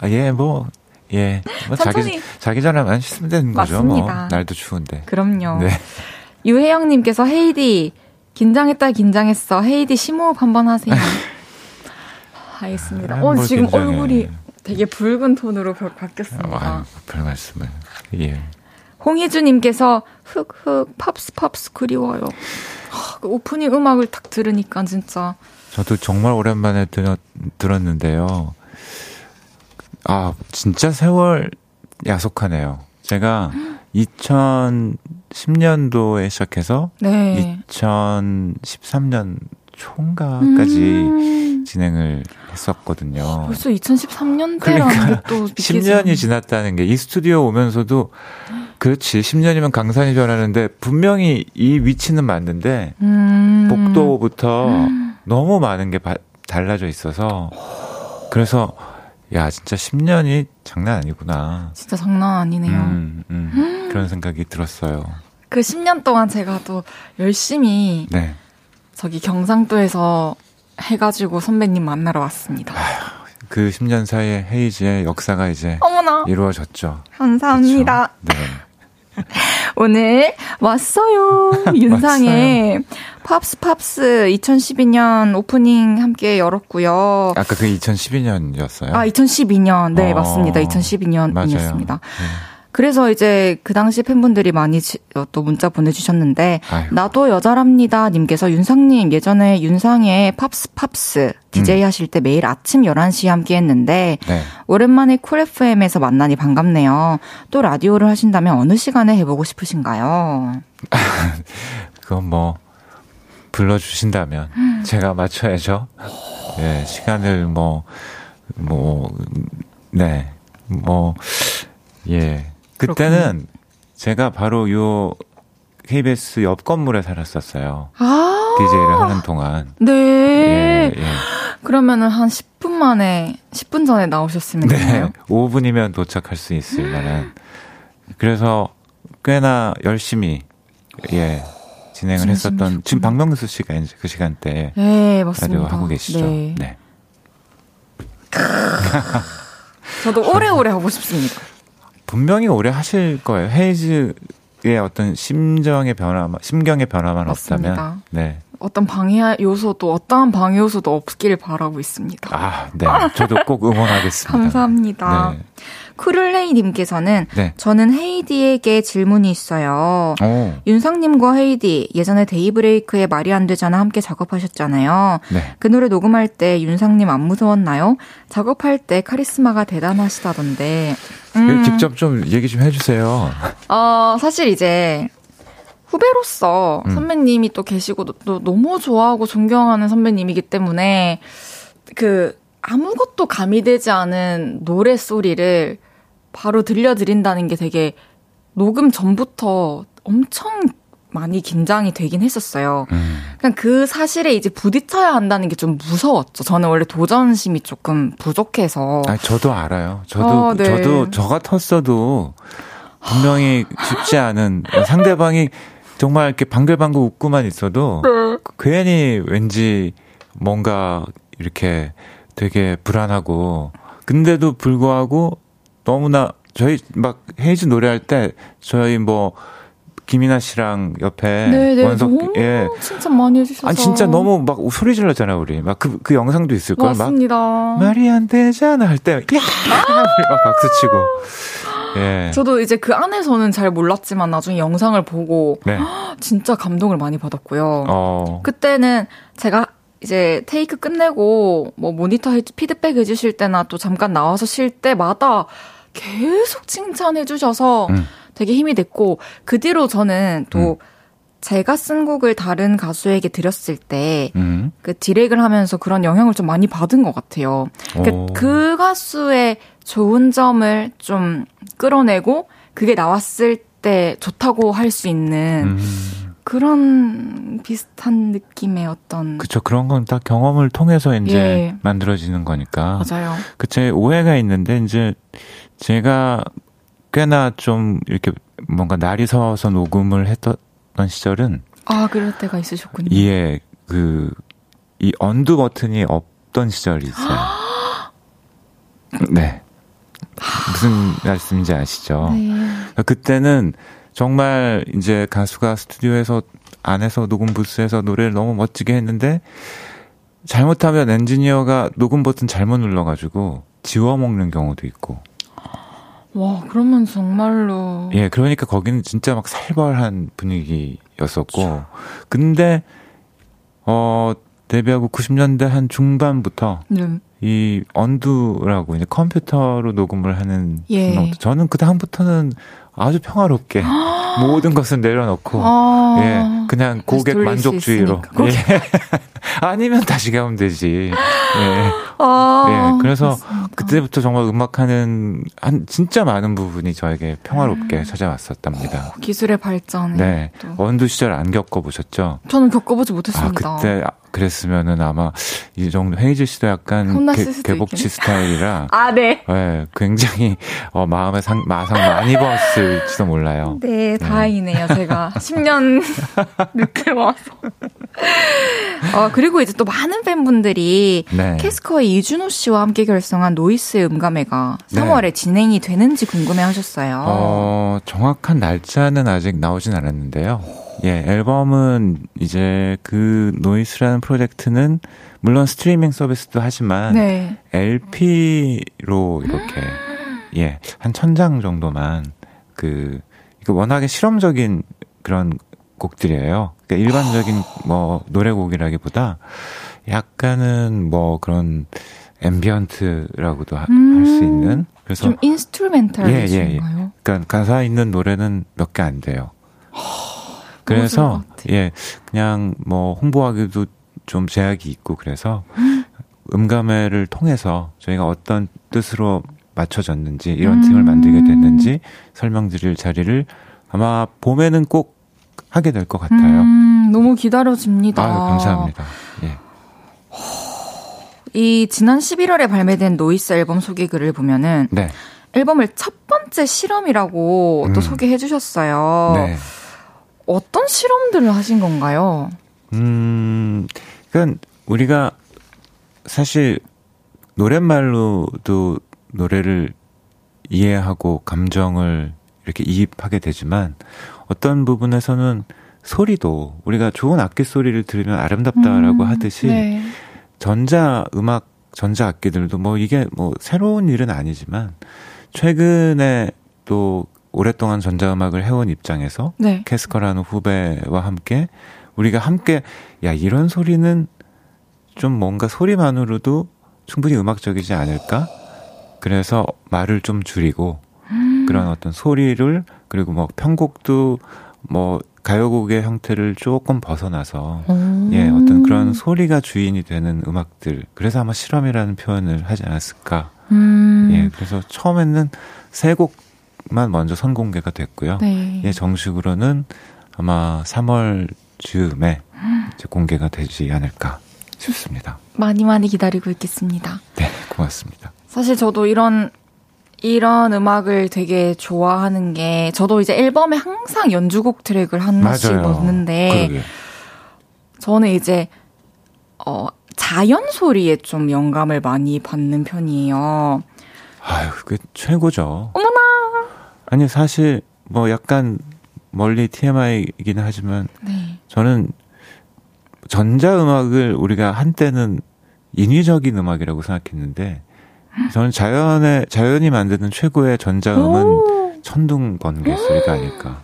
아, 예, 뭐, 예. 뭐 천천히. 자기, 자기 전에만 씻으면 되는 거죠. 뭐. 맞습니다. 날도 추운데. 그럼요. 네. 유혜영님께서 헤이디 긴장했다 긴장했어. 헤이디 심호흡 한번 하세요. 알겠습니다. 아, 어, 뭘 지금. 얼굴이 되게 붉은 톤으로 바- 바뀌었습니다. 아, 별 말씀을. 예. 홍희주님께서 흑흑 Pops Pops 그리워요. 하, 그 오프닝 음악을 딱 들으니까 진짜 저도 정말 오랜만에 들었, 들었는데요. 아, 진짜 세월 야속하네요. 제가 2010년도에 시작해서 네. 2013년 총가까지 음, 진행을 했었거든요. 벌써 2013년대라는 그러니까 게또 10년이 지났다는 게 이 스튜디오 오면서도 그렇지 10년이면 강산이 변하는데 분명히 이 위치는 맞는데 음, 복도부터 너무 많은 게 바- 달라져 있어서 그래서 야 진짜 10년이 장난 아니구나. 진짜 장난 아니네요. 음, 음, 그런 생각이 들었어요. 그 10년 동안 제가 또 열심히 네. 저기 경상도에서 해가지고 선배님 만나러 왔습니다. 그 10년 사이에 헤이즈의 역사가 이제 어머나 이루어졌죠. 감사합니다. 그쵸? 네. 오늘 왔어요. 윤상의 Pops Pops 2012년 오프닝 함께 열었고요. 아까 그 2012년이었어요. 아, 2012년. 네, 어, 맞습니다. 2012년이었습니다. 맞아요. 네. 그래서 이제 그 당시 팬분들이 많이 지- 어, 또 문자 보내주셨는데, 아이고. 나도 여자랍니다. 님께서 윤상님, 예전에 윤상의 Pops Pops DJ 하실 때 매일 아침 11시에 함께 했는데, 네. 오랜만에 쿨 FM에서 만나니 반갑네요. 또 라디오를 하신다면 어느 시간에 해보고 싶으신가요? 그건 뭐 불러주신다면 음. 제가 맞춰야죠. 예, 시간을 뭐, 뭐, 네, 뭐, 예. 그때는 제가 바로 요 KBS 옆 건물에 살았었어요. 아, DJ를 하는 동안. 네. 예, 예. 그러면은 한 10분 만에, 10분 전에 나오셨으면 네. 되나요? 5분이면 도착할 수 있을 만한. 그래서 꽤나 열심히, 예, 진행을 했었던. 지금 박명수 씨가 이제 그 시간대에 네, 맞습니다. 라디오 하고 계시죠. 네. 네. 저도 오래오래 하고 싶습니다. 분명히 오래 하실 거예요. 헤이즈의 어떤 심정의 변화만, 심경의 변화만 맞습니다. 없다면. 네. 어떤 방해 요소도, 어떠한 방해 요소도 없기를 바라고 있습니다. 아, 네. 저도 꼭 응원하겠습니다. 감사합니다. 네. 크룰레이님께서는 네. 저는 헤이디에게 질문이 있어요. 오, 윤상님과 헤이디 예전에 데이브레이크의 말이 안 되잖아 함께 작업하셨잖아요. 네. 그 노래 녹음할 때 윤상님 안 무서웠나요? 작업할 때 카리스마가 대단하시다던데. 음, 직접 좀 얘기 좀 해주세요. 어, 사실 이제 후배로서 음. 선배님이 또 계시고 또, 또 너무 좋아하고 존경하는 선배님이기 때문에 그 아무것도 가미되지 않은 노래 소리를 바로 들려드린다는 게 되게 녹음 전부터 엄청 많이 긴장이 되긴 했었어요. 음. 그냥 그 사실에 이제 부딪혀야 한다는 게 좀 무서웠죠. 저는 원래 도전심이 조금 부족해서. 아, 저도 알아요. 저도, 어, 네. 저도, 저 같았어도 분명히 쉽지 않은 상대방이 정말 이렇게 방글방글 웃고만 있어도 네. 괜히 왠지 뭔가 이렇게 되게 불안하고 근데도 불구하고 너무나 저희 막 헤이즈 노래할 때 저희 뭐 김이나 씨랑 옆에 네네. 원석 너무 예. 칭찬 많이 해주셔서. 아 진짜 너무 막 소리 질렀잖아 우리 막그그 영상도 있을 걸막 맞습니다. 말이 안 되잖아 할 때, 야! 막 박수 치고. 예. 저도 이제 그 안에서는 잘 몰랐지만 나중에 영상을 보고 네. 진짜 감동을 많이 받았고요. 어. 그때는 제가 이제 테이크 끝내고 뭐 모니터 해, 피드백 해주실 때나 또 잠깐 나와서 쉴 때마다 계속 칭찬해 주셔서 음. 되게 힘이 됐고 그 뒤로 저는 또 음. 제가 쓴 곡을 다른 가수에게 드렸을 때 음. 그 디렉을 하면서 그런 영향을 좀 많이 받은 것 같아요. 오. 그, 그 가수의 좋은 점을 좀 끌어내고 그게 나왔을 때 좋다고 할 수 있는 음. 그런 비슷한 느낌의 어떤 그쵸. 그런 건 다 경험을 통해서 이제 예. 만들어지는 거니까. 맞아요. 그제 오해가 있는데, 이제 제가 꽤나 좀 이렇게 뭔가 날이 서서 녹음을 했던 시절은 아 그럴 때가 있으셨군요. 예, 그 이 언두 버튼이 없던 시절이 있어요. 네. 무슨 말씀인지 아시죠? 네. 그러니까 그때는 정말 이제 가수가 스튜디오에서 안에서 녹음 부스에서 노래를 너무 멋지게 했는데 잘못하면 엔지니어가 녹음 버튼 잘못 눌러가지고 지워 먹는 경우도 있고. 와, 그러면 정말로. 예, 그러니까 거기는 진짜 막 살벌한 분위기였었고. 근데, 어, 데뷔하고 90년대 한 중반부터 네. 이 언두라고 이제 컴퓨터로 녹음을 하는 예. 저는 그 다음부터는 아주 평화롭게 모든 것을 내려놓고 아, 예 그냥 고객 만족주의로. 고객- 예. 아니면 다시 가면 되지 예. 아, 예, 그래서 맞습니다. 그때부터 정말 음악하는 한 진짜 많은 부분이 저에게 평화롭게 음. 찾아왔었답니다. 기술의 발전에. 네, 또. 원두 시절 안 겪어보셨죠? 저는 겪어보지 아 못했습니다. 그때 그랬으면은 아마 이 정도 헤이즈 씨도 약간 개, 있겠네. 스타일이라 아, 네. 예, 굉장히 어, 마음에 상, 마상 많이 입었을지도 몰라요. 네, 다행이네요. 제가 10년 늦게 와서. 어, 그리고 이제 또 많은 팬분들이 네. 캐스커의 이준오 씨와 함께 결성한 노이스 음감회가 네. 3월에 진행이 되는지 궁금해 하셨어요. 어, 정확한 날짜는 아직 나오진 않았는데요. 예, 앨범은 이제 그 노이스라는 프로젝트는 물론 스트리밍 서비스도 하지만 네. LP로 이렇게 예, 한 천 장 정도만 그 워낙에 실험적인 그런 곡들이에요. 그러니까 일반적인 뭐 노래곡이라기보다 약간은 뭐 그런 ambient라고도 할수 음. 있는 그래서 좀 instrumental 예, 예, 예. 그러니까 가사 있는 노래는 몇 개 안 돼요. 그래서. 예 그냥 뭐 홍보하기도 좀 제약이 있고 그래서 음감회를 통해서 저희가 어떤 뜻으로 맞춰졌는지 이런 음. 팀을 만들게 됐는지 설명드릴 자리를 아마 봄에는 꼭 하게 될 것 같아요. 음, 너무 기다려집니다. 아유 감사합니다. 예. 이 지난 11월에 발매된 노이스 앨범 소개글을 보면은 네. 앨범을 첫 번째 실험이라고 또 음. 소개해 주셨어요. 네. 어떤 실험들을 하신 건가요? 음, 그러니까 우리가 사실 노랫말로도 노래를 이해하고 감정을 이렇게 이입하게 되지만 어떤 부분에서는 소리도 우리가 좋은 악기 소리를 들으면 아름답다라고 음, 하듯이 네. 전자 음악 전자 악기들도 뭐 이게 뭐 새로운 일은 아니지만 최근에 또 오랫동안 전자 음악을 해온 입장에서 네. 캐스커라는 후배와 함께 우리가 함께 야 이런 소리는 좀 뭔가 소리만으로도 충분히 음악적이지 않을까? 그래서 말을 좀 줄이고 그런 어떤 소리를 그리고 뭐 편곡도 뭐 가요곡의 형태를 조금 벗어나서 예 어떤 그런 소리가 주인이 되는 음악들. 그래서 아마 실험이라는 표현을 하지 않았을까? 음, 예 그래서 처음에는 세 곡 만 먼저 선공개가 됐고요 네. 예, 정식으로는 아마 3월 즈음에 이제 공개가 되지 않을까 싶습니다. 많이 많이 기다리고 있겠습니다. 네, 고맙습니다. 사실 저도 이런 이런 음악을 되게 좋아하는 게 저도 이제 앨범에 항상 연주곡 트랙을 하나씩 넣는데 그러게. 저는 이제 어 자연 소리에 좀 영감을 많이 받는 편이에요. 아유, 그 최고죠. 어머나. 아니 사실 뭐 약간 멀리 TMI이기는 하지만 네. 저는 전자 음악을 우리가 한때는 인위적인 음악이라고 생각했는데 저는 자연의 자연이 만드는 최고의 전자음은 오. 천둥 번개 소리가 아닐까.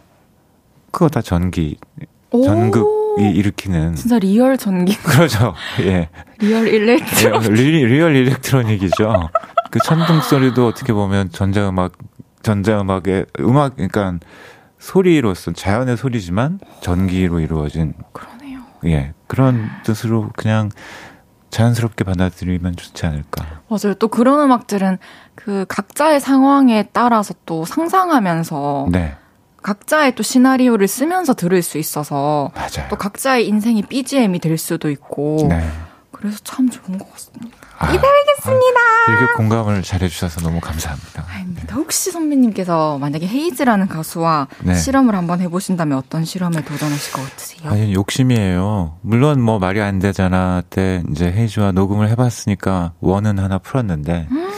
그거 다 전기 오. 전극이 일으키는 진짜 real 전기, 그러죠. 예. real electro. 예, 리, real electronic이죠. 그 천둥 소리도 어떻게 보면 전자음악, 전자음악의 음악, 그러니까 소리로서 자연의 소리지만 전기로 이루어진 그러네요. 예 그런 뜻으로 그냥 자연스럽게 받아들이면 좋지 않을까. 맞아요. 또 그런 음악들은 그 각자의 상황에 따라서 또 상상하면서 네, 각자의 또 시나리오를 쓰면서 들을 수 있어서 맞아요. 또 각자의 인생이 BGM이 될 수도 있고 네, 그래서 참 좋은 것 같습니다. 아, 기다리겠습니다. 아, 이렇게 공감을 잘해주셔서 너무 감사합니다. 아닙니다. 혹시 선배님께서 만약에 헤이즈라는 가수와 네. 실험을 한번 해보신다면 어떤 실험에 도전하실 것 같으세요? 아니, 욕심이에요. 물론 뭐 말이 안 되잖아. 때 이제 헤이즈와 녹음을 해봤으니까 원은 하나 풀었는데, 음.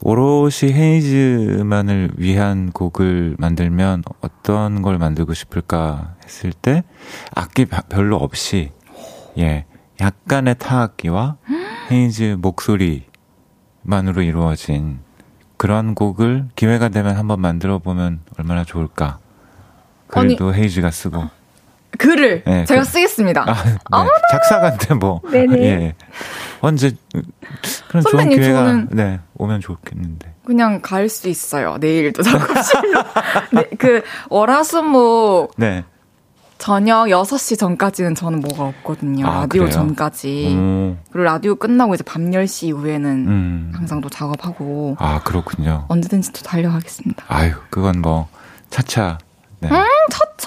오롯이 헤이즈만을 위한 곡을 만들면 어떤 걸 만들고 싶을까 했을 때, 악기 별로 없이, 예, 약간의 타악기와 헤이즈 목소리만으로 이루어진 그런 곡을 기회가 되면 한번 만들어 보면 얼마나 좋을까. 그래도 아니, 헤이즈가 쓰고. 글을 네, 제가 그, 쓰겠습니다. 아, 네. 작사가인데 뭐. 네네. 예. 언제 그런 좋은 기회가 네, 오면 좋겠는데. 그냥 갈 수 있어요. 내일도 작업실로. 네, 그 월화수목 네. 저녁 6시 전까지는 저는 뭐가 없거든요. 아, 라디오 그래요? 전까지. 음. 그리고 라디오 끝나고 이제 밤 10시 이후에는 음. 항상 또 작업하고. 아, 그렇군요. 언제든지 또 달려가겠습니다. 아유, 그건 뭐, 차차. 네. 음, 차차.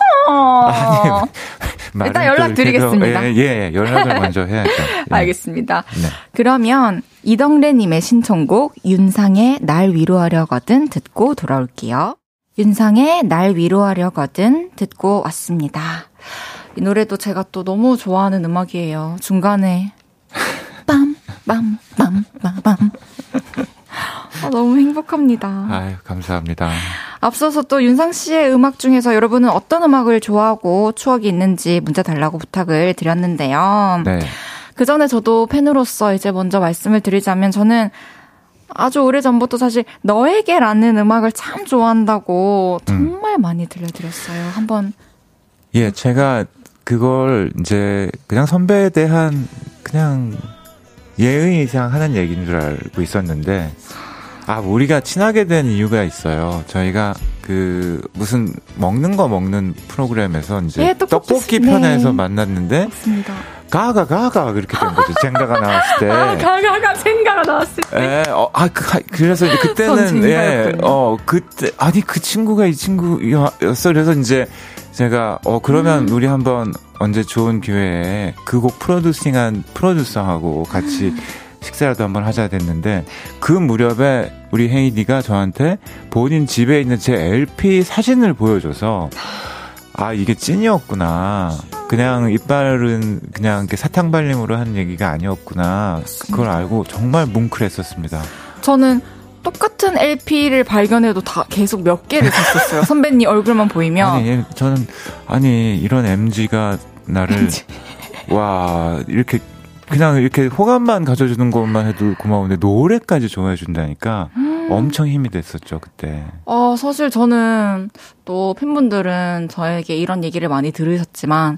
아니, 일단 연락드리겠습니다. 예, 예, 연락을 먼저 해야죠. 예. 알겠습니다. 네. 그러면 이덕래님의 신청곡 윤상의 날 위로하려거든 듣고 돌아올게요. 윤상의 날 위로하려거든 듣고 왔습니다. 이 노래도 제가 또 너무 좋아하는 음악이에요. 중간에 빰, 빰, 빰, 빰, 빰. 아, 너무 행복합니다. 아유, 감사합니다. 앞서서 또 윤상 씨의 음악 중에서 여러분은 어떤 음악을 좋아하고 추억이 있는지 문자 달라고 부탁을 드렸는데요. 네. 그 전에 저도 팬으로서 이제 먼저 말씀을 드리자면 저는 아주 오래 전부터 사실 너에게라는 음악을 참 좋아한다고 정말 음. 많이 들려드렸어요. 한번 예, 제가 그걸 이제 그냥 선배에 대한 그냥 예의상 하는 얘기인 줄 알고 있었는데 아 우리가 친하게 된 이유가 있어요. 저희가 그 무슨 먹는 거 먹는 프로그램에서 이제 예, 떡볶이, 떡볶이 편에서 네. 만났는데 맞습니다. 가가 가가 그렇게 된 거죠. 젠가가 나왔을 때. 아, 가가가 젠가가 나왔을 때. 예, 어, 아, 그, 그래서 이제 그때는 예, 어, 그때 아니 그 친구가 이 친구였어. 그래서 이제 제가 어 그러면 음. 우리 한번 언제 좋은 기회에 그 곡 프로듀싱한 프로듀서하고 같이 음. 식사라도 한번 하자 됐는데 그 무렵에 우리 헤이디가 저한테 본인 집에 있는 제 LP 사진을 보여줘서 아 이게 찐이었구나. 그냥 이빨은 그냥 이렇게 사탕 발림으로 하는 얘기가 아니었구나. 그걸 알고 정말 뭉클했었습니다. 저는 똑같은 LP를 발견해도 다 계속 몇 개를 샀었어요. 선배님 얼굴만 보이면. 아니, 저는, 아니, 이런 MG가 나를, MG. 와, 이렇게, 그냥 이렇게 호감만 가져주는 것만 해도 고마운데, 노래까지 좋아해준다니까 음. 엄청 힘이 됐었죠, 그때. 어, 사실 저는 또 팬분들은 저에게 이런 얘기를 많이 들으셨지만,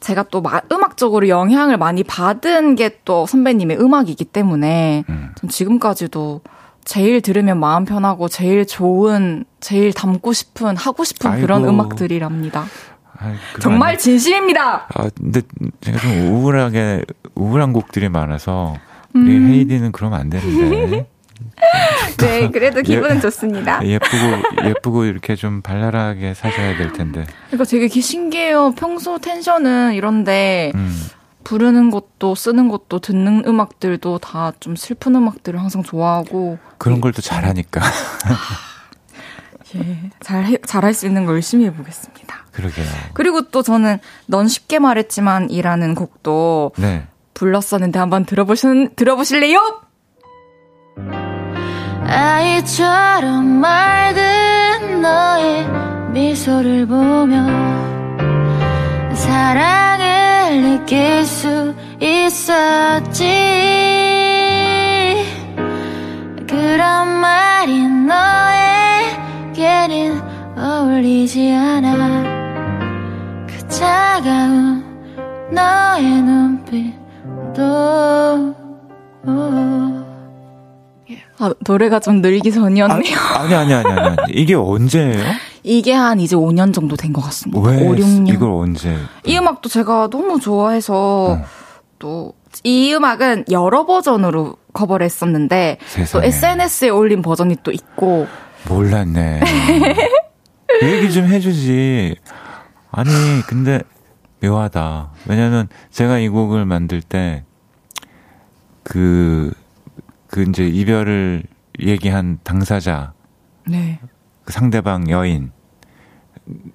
제가 또 마, 음악적으로 영향을 많이 받은 게 또 선배님의 음악이기 때문에 음. 지금까지도 제일 들으면 마음 편하고 제일 좋은, 제일 담고 싶은, 하고 싶은 아이고. 그런 음악들이랍니다. 아이, 정말 진심입니다. 아 근데 제가 좀 우울하게 우울한 곡들이 많아서 우리 음. 헤이디는 그러면 안 되는데. 네, 그래도 기분은 예, 좋습니다. 예쁘고, 예쁘고 이렇게 좀 발랄하게 사셔야 될 텐데. 그러니까 되게 신기해요. 평소 텐션은 이런데, 음. 부르는 것도 쓰는 것도 듣는 음악들도 다 좀 슬픈 음악들을 항상 좋아하고. 그런 걸 또 잘하니까. 예, 잘, 잘할 수 있는 걸 열심히 해보겠습니다. 그러게요. 그리고 또 저는 넌 쉽게 말했지만 이라는 곡도 네. 불렀었는데 한번 들어보신, 들어보실래요? 아이처럼 맑은 너의 미소를 보며 사랑을 느낄 수 있었지. 그런 말이 너에게는 어울리지 않아. 그 차가운 너의 눈빛도 아, 노래가 좀 늘기 전이었네요. 아, 니 아니, 아니, 아니, 아니. 이게 언제예요? 이게 한 이제 5년 정도 된 것 같습니다. 왜 5, 6년. 이걸 언제? 이 음악도 제가 너무 좋아해서 어. 또이 음악은 여러 버전으로 커버를 했었는데 세상에. 또 SNS에 올린 버전이 또 있고 몰랐네. 얘기 좀 해주지. 아니 근데 묘하다. 왜냐면 제가 이 곡을 만들 때 그, 그 이제 이별을 얘기한 당사자. 네. 그 상대방 여인.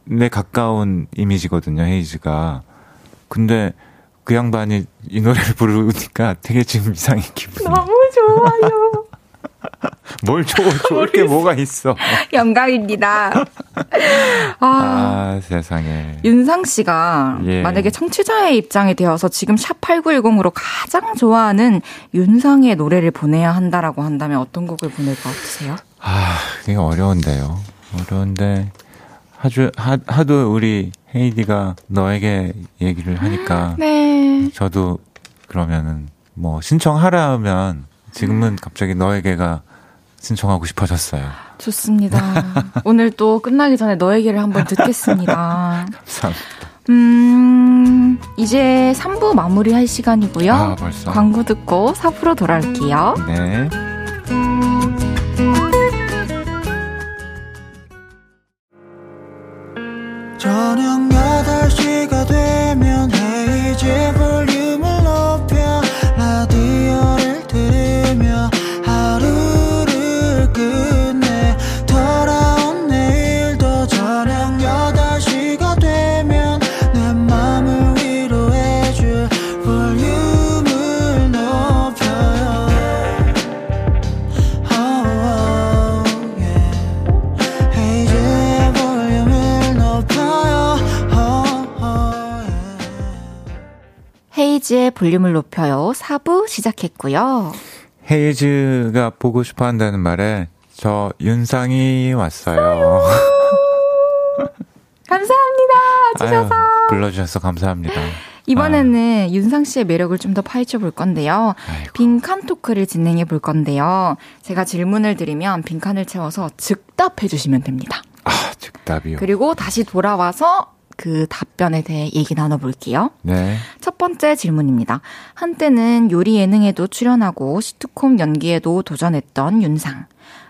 내 가까운 이미지거든요, 헤이즈가. 근데 그 양반이 이 노래를 부르니까 되게 지금 이상해 기분이. 너무 좋아요. 뭘 좋아, 좋을 게 뭐가 있어. 영광입니다. 아, 아, 세상에. 윤상 씨가 예. 만약에 청취자의 입장이 되어서 지금 샵8910으로 가장 좋아하는 윤상의 노래를 보내야 한다라고 한다면 어떤 곡을 보낼 것 같으세요? 아, 이게 어려운데요. 어려운데, 하주, 하, 하도 우리 헤이디가 너에게 얘기를 하니까, 네. 저도 그러면은, 뭐, 신청하라면, 지금은 갑자기 너에게가 신청하고 싶어졌어요. 좋습니다. 오늘 또 끝나기 전에 너에게를 한번 듣겠습니다. 감사합니다. 음, 이제 3부 마무리할 시간이고요. 아, 벌써. 광고 듣고 4부로 돌아올게요. 네. 저녁 8시가 되면 헤이즈 볼 헤이지의 볼륨을 높여요. 4부 시작했고요. 헤이즈가 보고 싶어 한다는 말에, 저 윤상이 왔어요. 감사합니다. 주셔서. 아유, 불러주셔서 감사합니다. 이번에는 윤상 씨의 매력을 좀 더 파헤쳐 볼 건데요. 아이고. 빈칸 토크를 진행해 볼 건데요. 제가 질문을 드리면 빈칸을 채워서 즉답해 주시면 됩니다. 아, 즉답이요. 그리고 다시 돌아와서 그 답변에 대해 얘기 나눠볼게요. 네. 첫 번째 질문입니다. 한때는 요리 예능에도 출연하고 시트콤 연기에도 도전했던 윤상.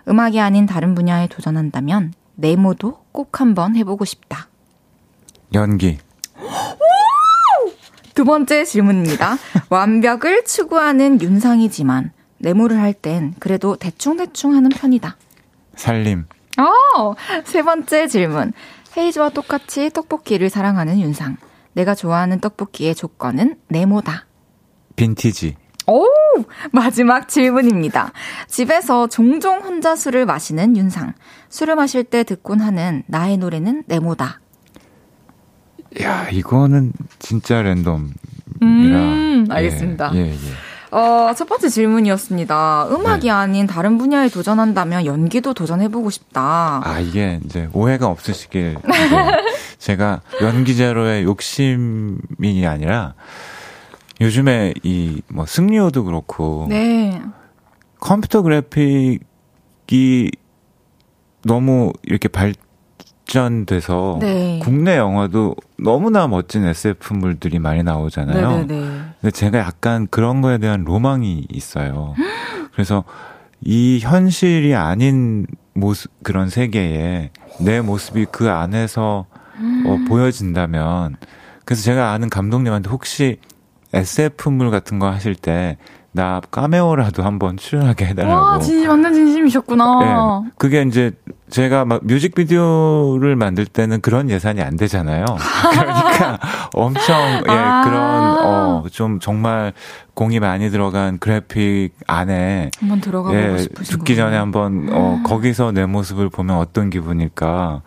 음악이 아닌 다른 분야에 도전한다면 네모도 꼭 한번 해보고 싶다. 연기. 두 번째 질문입니다. 완벽을 추구하는 윤상이지만 네모를 할 땐 그래도 대충대충 하는 편이다. 살림. 어, 세 번째 질문. 헤이즈와 똑같이 떡볶이를 사랑하는 윤상. 내가 좋아하는 떡볶이의 조건은 네모다. 빈티지. 오! 마지막 질문입니다. 집에서 종종 혼자 술을 마시는 윤상. 술을 마실 때 듣곤 하는 나의 노래는 네모다. 야, 이거는 진짜 랜덤이라. 음, 알겠습니다. 예, 예, 예. 어, 첫 번째 질문이었습니다. 음악이 네. 아닌 다른 분야에 도전한다면 연기도 도전해보고 싶다. 아, 이게 이제 오해가 없으시길. 제가 연기자로의 욕심이 아니라 요즘에 이 뭐 승리호도 그렇고 네. 컴퓨터 그래픽이 너무 이렇게 발 전돼서 네. 국내 영화도 너무나 멋진 SF물들이 많이 나오잖아요. 네네네. 근데 제가 약간 그런 거에 대한 로망이 있어요. 그래서 이 현실이 아닌 모습, 그런 세계에 내 모습이 그 안에서 어, 보여진다면, 그래서 제가 아는 감독님한테 혹시 SF물 같은 거 하실 때, 나 까메오라도 한번 출연하게 해달라고. 와, 진심, 완전 진심이셨구나. 예. 그게 이제 제가 막 뮤직비디오를 만들 때는 그런 예산이 안 되잖아요. 그러니까 엄청, 예, 아. 그런, 어, 좀 정말 공이 많이 들어간 그래픽 안에, 한번 들어가보고 예, 싶으신 죽기 전에 거예요. 한번, 어, 거기서 내 모습을 보면 어떤 기분일까.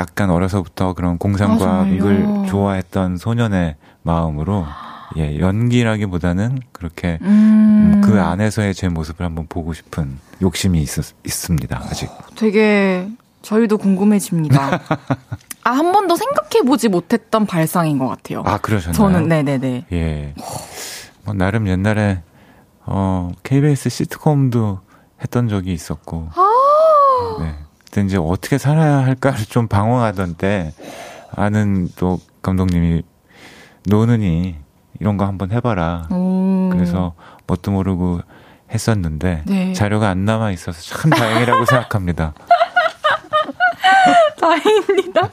약간 어려서부터 그런 공상과학을 정말요? 좋아했던 소년의 마음으로, 예, 연기라기보다는 그렇게 음, 그 안에서의 제 모습을 한번 보고 싶은 욕심이 있, 있습니다, 아직. 되게 저희도 궁금해집니다. 아, 한 번도 생각해보지 못했던 발상인 것 같아요. 아, 그러셨나요? 저는, 네네네. 예. 뭐, 나름 옛날에, 어, KBS 시트콤도 했던 적이 있었고. 아. 네. 그때 이제 어떻게 살아야 할까를 좀 방황하던 때, 아는 또 감독님이, 노는이 이런 거 한번 해봐라. 오. 그래서 뭣도 모르고 했었는데, 네. 자료가 안 남아 있어서 참 다행이라고 생각합니다. 다행입니다.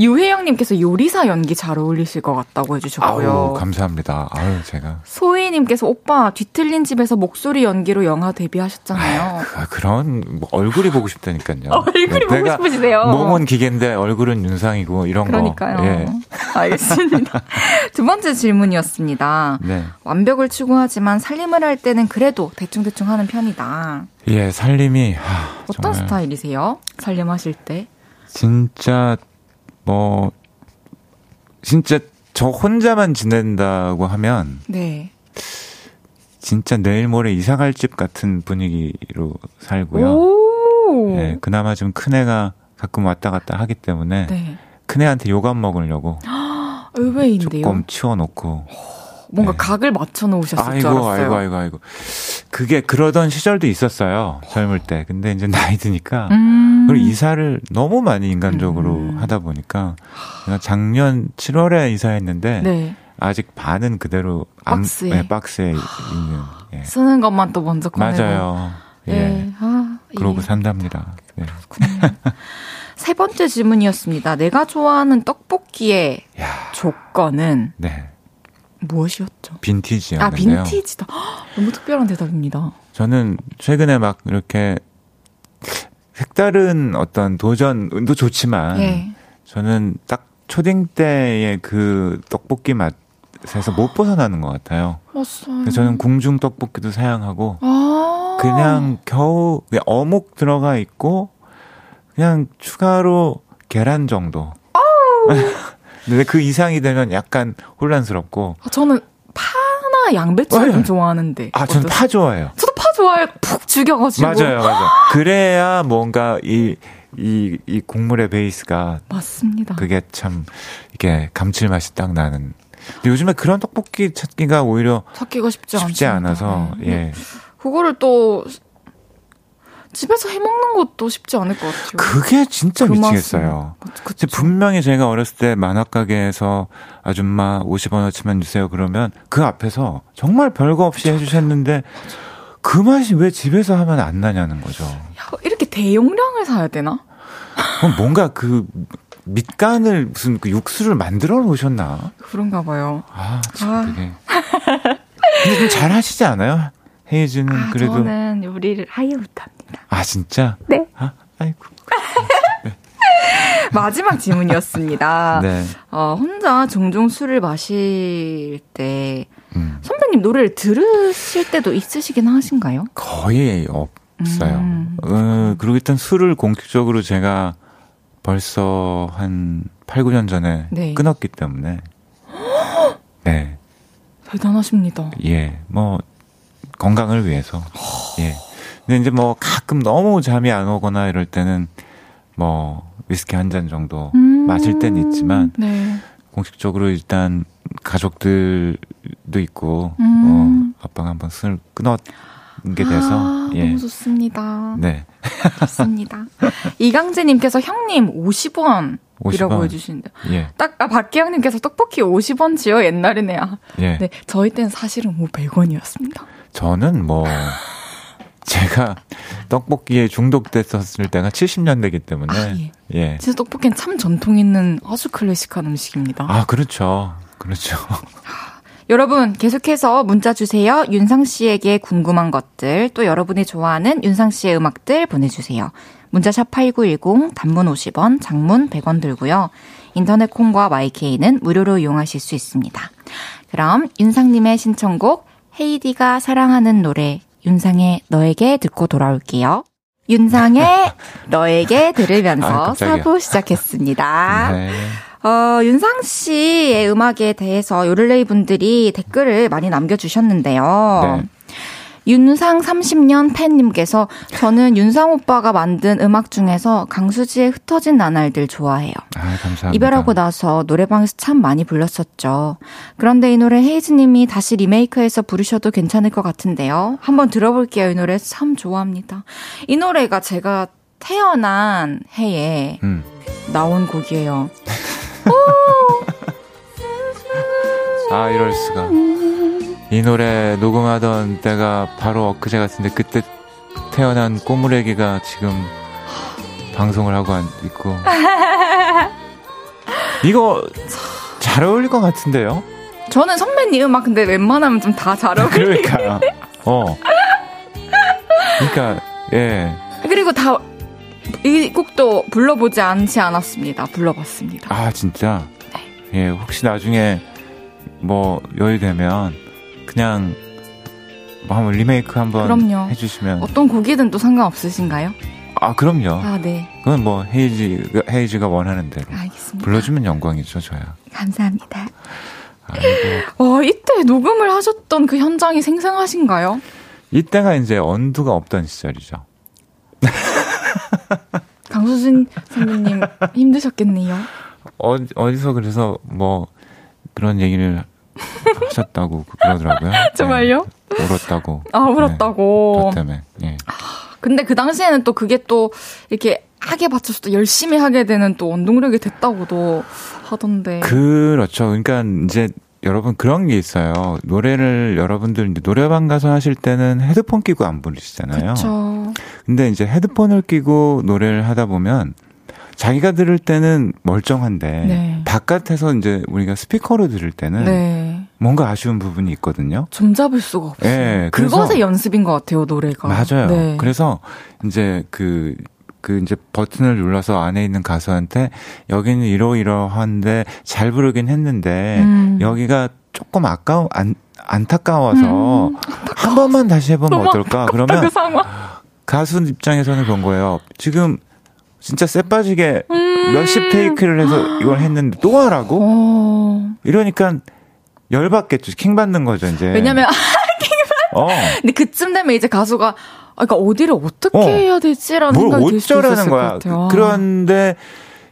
유혜영님께서 요리사 연기 잘 어울리실 것 같다고 해주셨고요. 아우, 감사합니다. 아유, 제가. 소희님께서 오빠 뒤틀린 집에서 목소리 연기로 영화 데뷔하셨잖아요. 아유, 그, 그런 뭐 얼굴이 보고 싶다니까요. 얼굴이 보고 싶으시대요. 몸은 기계인데 얼굴은 윤상이고 이런 그러니까요. 거. 예. 알겠습니다. 두 번째 질문이었습니다. 네. 완벽을 추구하지만 살림을 할 때는 그래도 대충대충 하는 편이다. 예, 살림이 하, 어떤 스타일이세요? 살림하실 때? 진짜 뭐 진짜 저 혼자만 지낸다고 하면 네. 진짜 내일 모레 이사 갈 집 같은 분위기로 살고요. 오. 예, 그나마 좀 큰 애가 가끔 왔다 갔다 하기 때문에 네. 큰 애한테 요감 먹으려고 의외인데요. 조금 치워놓고 뭔가 네. 각을 맞춰 놓으셨을 줄 아이고 알았어요. 아이고 아이고 아이고 그게 그러던 시절도 있었어요 젊을 때 근데 이제 나이 드니까 음. 그리고 이사를 너무 많이 인간적으로 음. 하다 보니까 제가 작년 7월에 이사했는데 네. 아직 반은 그대로 안- 박스에. 네, 박스에 있는 예. 쓰는 것만 또 먼저 꺼내고. 맞아요 예 예. 아, 그러고 예. 산답니다 네. 세 번째 질문이었습니다. 내가 좋아하는 떡볶이의 야, 조건은 네 무엇이었죠? 빈티지였는데요 아, 빈티지다. 헉, 너무 특별한 대답입니다. 저는 최근에 막 이렇게 색다른 어떤 도전도 좋지만 예. 저는 딱 초딩 때의 그 떡볶이 맛에서 못 벗어나는 것 같아요. 맞아요. 저는 궁중 떡볶이도 사양하고 아. 그냥 겨우 그냥 어묵 들어가 있고 그냥 추가로 계란 정도. 근데 그 이상이 되면 약간 혼란스럽고 아, 저는 파나 양배추 네. 좀 좋아하는데. 아 저는 어떠세요? 파 좋아해요. 저도 파 좋아해요. 푹 죽여가지고. 맞아요, 맞아요. 그래야 뭔가 이 이, 이 국물의 베이스가 맞습니다. 그게 참 이게 감칠맛이 딱 나는. 근데 요즘에 그런 떡볶이 찾기가 오히려 찾기가 쉽지, 쉽지. 않아서 네. 예. 그거를 또 집에서 해 먹는 것도 쉽지 않을 것 같아요. 그게 진짜 그 미치겠어요. 그쵸. 분명히 제가 어렸을 때 만화 가게에서 아줌마 50원어치만 주세요 그러면 그 앞에서 정말 별거 없이 해주셨는데 그 맛이 왜 집에서 하면 안 나냐는 거죠. 야, 이렇게 대용량을 사야 되나? 그럼 뭔가 그 밑간을 무슨 그 육수를 만들어 놓으셨나? 그런가 봐요. 아, 참 아. 그게. 근데 좀 잘 하시지 않아요? 헤이즈는 아, 그래도 저는 요리를 아예 못합니다. 아 진짜? 네. 아, 아이고. 마지막 질문이었습니다. 네. 어, 혼자 종종 술을 마실 때 음. 선배님 노래를 들으실 때도 있으시긴 하신가요? 거의 없어요. 음. 어, 그리고 일단 술을 공식적으로 제가 벌써 한 8, 9년 전에 네. 끊었기 때문에. 네. 대단하십니다. 예. 뭐, 건강을 위해서. 예. 근데 이제 뭐 가끔 너무 잠이 안 오거나 이럴 때는 뭐, 위스키 한 잔 정도 음. 마실 때는 있지만, 네. 공식적으로 일단 가족들도 있고, 음. 어, 아빠가 한번 술을 끊었게 돼서, 아, 예. 너무 좋습니다. 네. 좋습니다. 이강재 님께서 형님 50원이라고 50원. 해주시는데 예. 딱 아, 박기영 님께서 떡볶이 50원지요 옛날에네. 아, 예. 네 저희 때는 사실은 뭐 100원이었습니다. 저는 뭐 제가 떡볶이에 중독됐었을 때가 70년대이기 때문에 아, 예. 예. 진짜 떡볶이는 참 전통 있는 아주 클래식한 음식입니다. 아 그렇죠. 그렇죠. 여러분 계속해서 문자 주세요. 윤상 씨에게 궁금한 것들 또 여러분이 좋아하는 윤상 씨의 음악들 보내주세요. 문자샵 8910 단문 50원 장문 100원 들고요. 인터넷 콩과 YK는 무료로 이용하실 수 있습니다. 그럼 윤상님의 신청곡 헤이디가 사랑하는 노래 윤상의 너에게 듣고 돌아올게요. 윤상의 너에게 아, 들으면서 깜짝이야. 4부 시작했습니다. 네. 어, 윤상 씨의 음악에 대해서 요를레이 분들이 댓글을 많이 남겨주셨는데요. 네. 윤상 30년 팬님께서 저는 윤상 오빠가 만든 음악 중에서 강수지의 흩어진 나날들 좋아해요. 아 감사합니다. 이별하고 나서 노래방에서 참 많이 불렀었죠. 그런데 이 노래 헤이즈님이 다시 리메이크해서 부르셔도 괜찮을 것 같은데요. 한번 들어볼게요. 이 노래 참 좋아합니다. 이 노래가 제가 태어난 해에 음. 나온 곡이에요. 아 이럴 수가. 이 노래 녹음하던 때가 바로 엊그제 같은데 그때 태어난 꼬물애기가 지금 방송을 하고 있고. 이거 잘 어울릴 것 같은데요? 저는 선배님 음악 근데 웬만하면 좀 다 잘 어울려요. 그러니까요. 어. 그러니까 예. 그리고 다 이 곡도 불러보지 않지 않았습니다. 불러봤습니다. 아 진짜. 예. 혹시 나중에 뭐 여유 되면 그냥 뭐 한번 리메이크 한번 그럼요. 해주시면. 어떤 곡이든 또 상관없으신가요? 아 그럼요. 아 네. 그건 뭐 헤이지 헤이지가 원하는 대로 알겠습니다. 불러주면 영광이죠 저야. 감사합니다. 아이고. 와 이때 녹음을 하셨던 그 현장이 생생하신가요? 이때가 이제 언두가 없던 시절이죠. 강수진 선배님 힘드셨겠네요. 어, 어디서 그래서 뭐 그런 얘기를 하셨다고 그러더라고요. 정말요? 네, 울었다고. 아 울었다고. 네, 저 때문에. 예. 근데 그 당시에는 또 그게 또 이렇게 하게 받쳐서 또 열심히 하게 되는 또 원동력이 됐다고도 하던데. 그렇죠. 그러니까 이제 여러분 그런 게 있어요. 노래를 여러분들 이제 노래방 가서 하실 때는 헤드폰 끼고 안 부르시잖아요. 그렇죠. 근데 이제 헤드폰을 끼고 노래를 하다 보면 자기가 들을 때는 멀쩡한데 네. 바깥에서 이제 우리가 스피커로 들을 때는 네. 뭔가 아쉬운 부분이 있거든요. 좀 잡을 수가 없어요. 예, 그래서- 그것의 연습인 것 같아요, 노래가. 맞아요. 네. 그래서 이제 그, 그 이제 버튼을 눌러서 안에 있는 가수한테 여기는 이러이러한데 잘 부르긴 했는데 음. 여기가 조금 아까워, 안, 안타까워서 한 번만 다시 해보면 음. 어떨까? 그 그러면 상황. 가수 입장에서는 그런 거예요. 지금 진짜 쎄 빠지게 음. 몇십 테이크를 해서 이걸 했는데 또 하라고? 어. 이러니까 열받겠죠. 킹 받는 거죠, 이제. 왜냐면, 어. 근데 그쯤 되면 이제 가수가, 아, 그러니까 어디를 어떻게 어. 해야 될지라는 뭘 생각이 들 수도 있을 어쩌라는 것 거야. 같아요. 그런데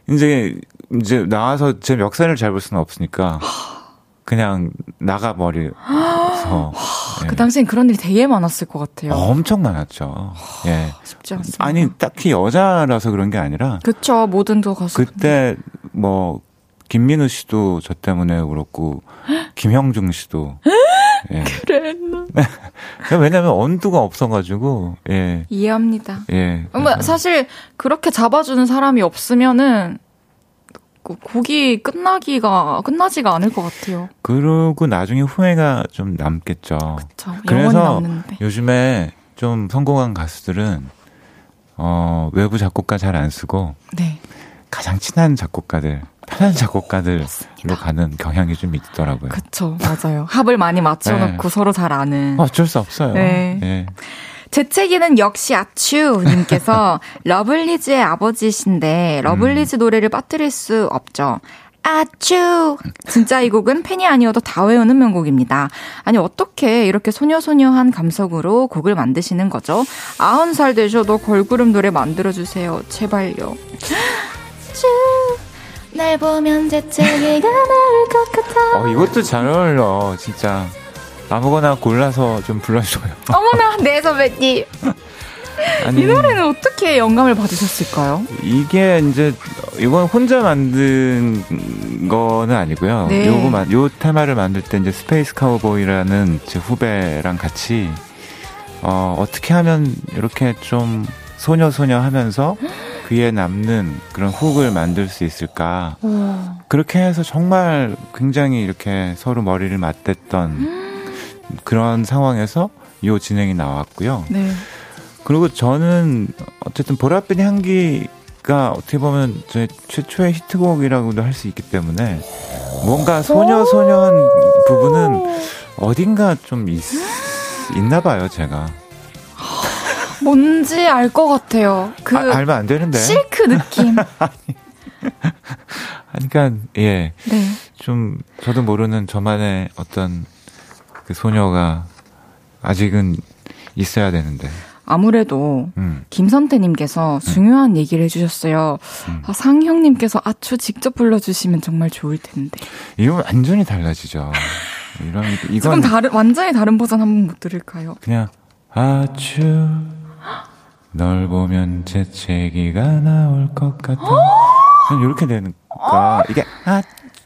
이제 이제 나와서 제 멱살을 잘볼 수는 없으니까 그냥 나가 버려서 예. 그 당시엔 그런 일이 되게 많았을 것 같아요. 엄청 많았죠. 예. 쉽지 않습니다. 아니 딱히 여자라서 그런 게 아니라 그쵸, 모든 또 가수. 그때 뭐 김민우 씨도 저 때문에 울었고 김형중 씨도 예. 그래. 왜냐면 언두가 없어가지고 예. 이해합니다. 예. 뭐 사실 그렇게 잡아주는 사람이 없으면은 그 곡이 끝나기가 끝나지가 않을 것 같아요. 그러고 나중에 후회가 좀 남겠죠. 그쵸. 그래서. 요즘에 좀 성공한 가수들은 어, 외부 작곡가 잘 안 쓰고 네. 가장 친한 작곡가들, 편한 작곡가들로 가는 경향이 좀 있더라고요. 그쵸. 맞아요. 합을 많이 맞춰놓고 서로 잘 아는. 어쩔 수 없어요. 네. 예. 재채기는 역시 아츄님께서 러블리즈의 아버지신데 러블리즈 노래를 빠뜨릴 수 없죠. 아츄! 진짜 이 곡은 팬이 아니어도 다 외우는 명곡입니다. 아니, 어떻게 이렇게 소녀소녀한 감성으로 곡을 만드시는 거죠? 아흔 살 되셔도 걸그룹 노래 만들어주세요. 제발요. 츄! 날 보면 재채기가 나올 것 같아. 어, 이것도 잘 어울려, 진짜. 아무거나 골라서 좀 불러줘요. 어머나, 네 선배님. 아니, 이 노래는 어떻게 영감을 받으셨을까요? 이게 이제, 이건 혼자 만든 거는 아니고요. 네. 요거, 만- 요 테마를 만들 때 이제 스페이스 카우보이라는 제 후배랑 같이, 어, 어떻게 하면 이렇게 좀 소녀 소녀 하면서 귀에 남는 그런 훅을 만들 수 있을까. 오. 그렇게 해서 정말 굉장히 이렇게 서로 머리를 맞댔던 그런 상황에서 요 진행이 나왔고요. 네. 그리고 저는 어쨌든 보랏빛 향기가 어떻게 보면 제 최초의 히트곡이라고도 할 수 있기 때문에 뭔가 소녀 소녀한 부분은 어딘가 좀 있, 있나 봐요, 제가. 뭔지 알 것 같아요. 그 아, 알면 안 되는데. 실크 느낌. 그러니까 예. 네. 좀 저도 모르는 저만의 어떤 그 소녀가 아직은 있어야 되는데. 아무래도 음. 김선태님께서 중요한 얘기를 해주셨어요. 음. 아, 상형님께서 아추 직접 불러주시면 정말 좋을 텐데. 이건 완전히 달라지죠. 이런 이건 다른 완전히 다른 버전 한번 못 들을까요? 그냥 아주 널 보면 재채기가 나올 것 같아. 이렇게 되니까 이게 아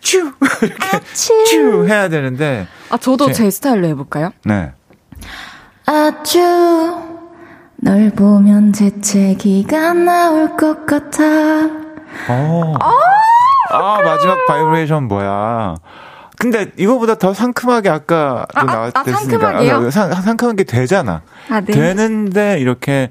쭈 이렇게 쭈 해야 되는데 아 저도 제- 제 스타일로 해볼까요? 네. 아추 널 보면 재채기가 나올 것 같아. 어. 아, 마지막 바이브레이션 뭐야. 근데 이거보다 더 상큼하게 아까 아, 나왔댔으니까. 아, 아, 상, 상큼한 게 되잖아. 아, 네. 되는데 이렇게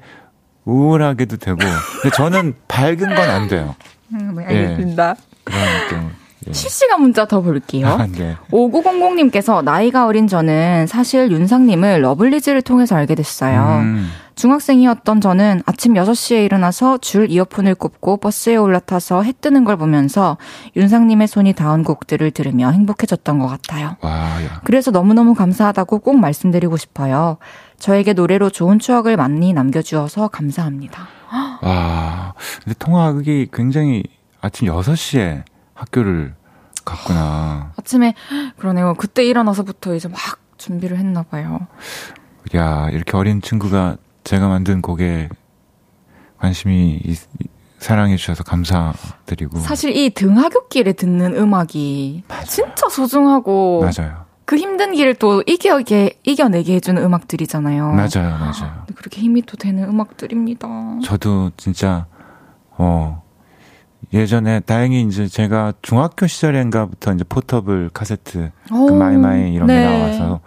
우울하게도 되고. 근데 저는 밝은 건 안 돼요. 음, 네, 알겠습니다. 예. 그러니까. 예. 실시간 문자 더 볼게요. 아, 네. 5900님께서 나이가 어린 저는 사실 윤상님을 러블리즈를 통해서 알게 됐어요. 음. 중학생이었던 저는 아침 6시에 일어나서 줄 이어폰을 꼽고 버스에 올라타서 해 뜨는 걸 보면서 윤상님의 손이 닿은 곡들을 들으며 행복해졌던 것 같아요. 와, 그래서 너무너무 감사하다고 꼭 말씀드리고 싶어요. 저에게 노래로 좋은 추억을 많이 남겨주어서 감사합니다. 와, 근데 통학이 굉장히 아침 6시에 학교를 갔구나. 아침에 그러네요. 그때 일어나서부터 이제 막 준비를 했나 봐요. 야, 이렇게 어린 친구가 제가 만든 곡에 관심이 사랑해 주셔서 감사드리고 사실 이 등하굣길에 듣는 음악이 맞아요. 진짜 소중하고 맞아요. 그 힘든 길을 또 이겨게 이겨내게 해주는 음악들이잖아요. 맞아요, 맞아요. 그렇게 힘이 또 되는 음악들입니다. 저도 진짜 어 예전에 다행히 이제 제가 중학교 시절인가부터 이제 portable 카세트 그 마이마이 이런 네. 게 나와서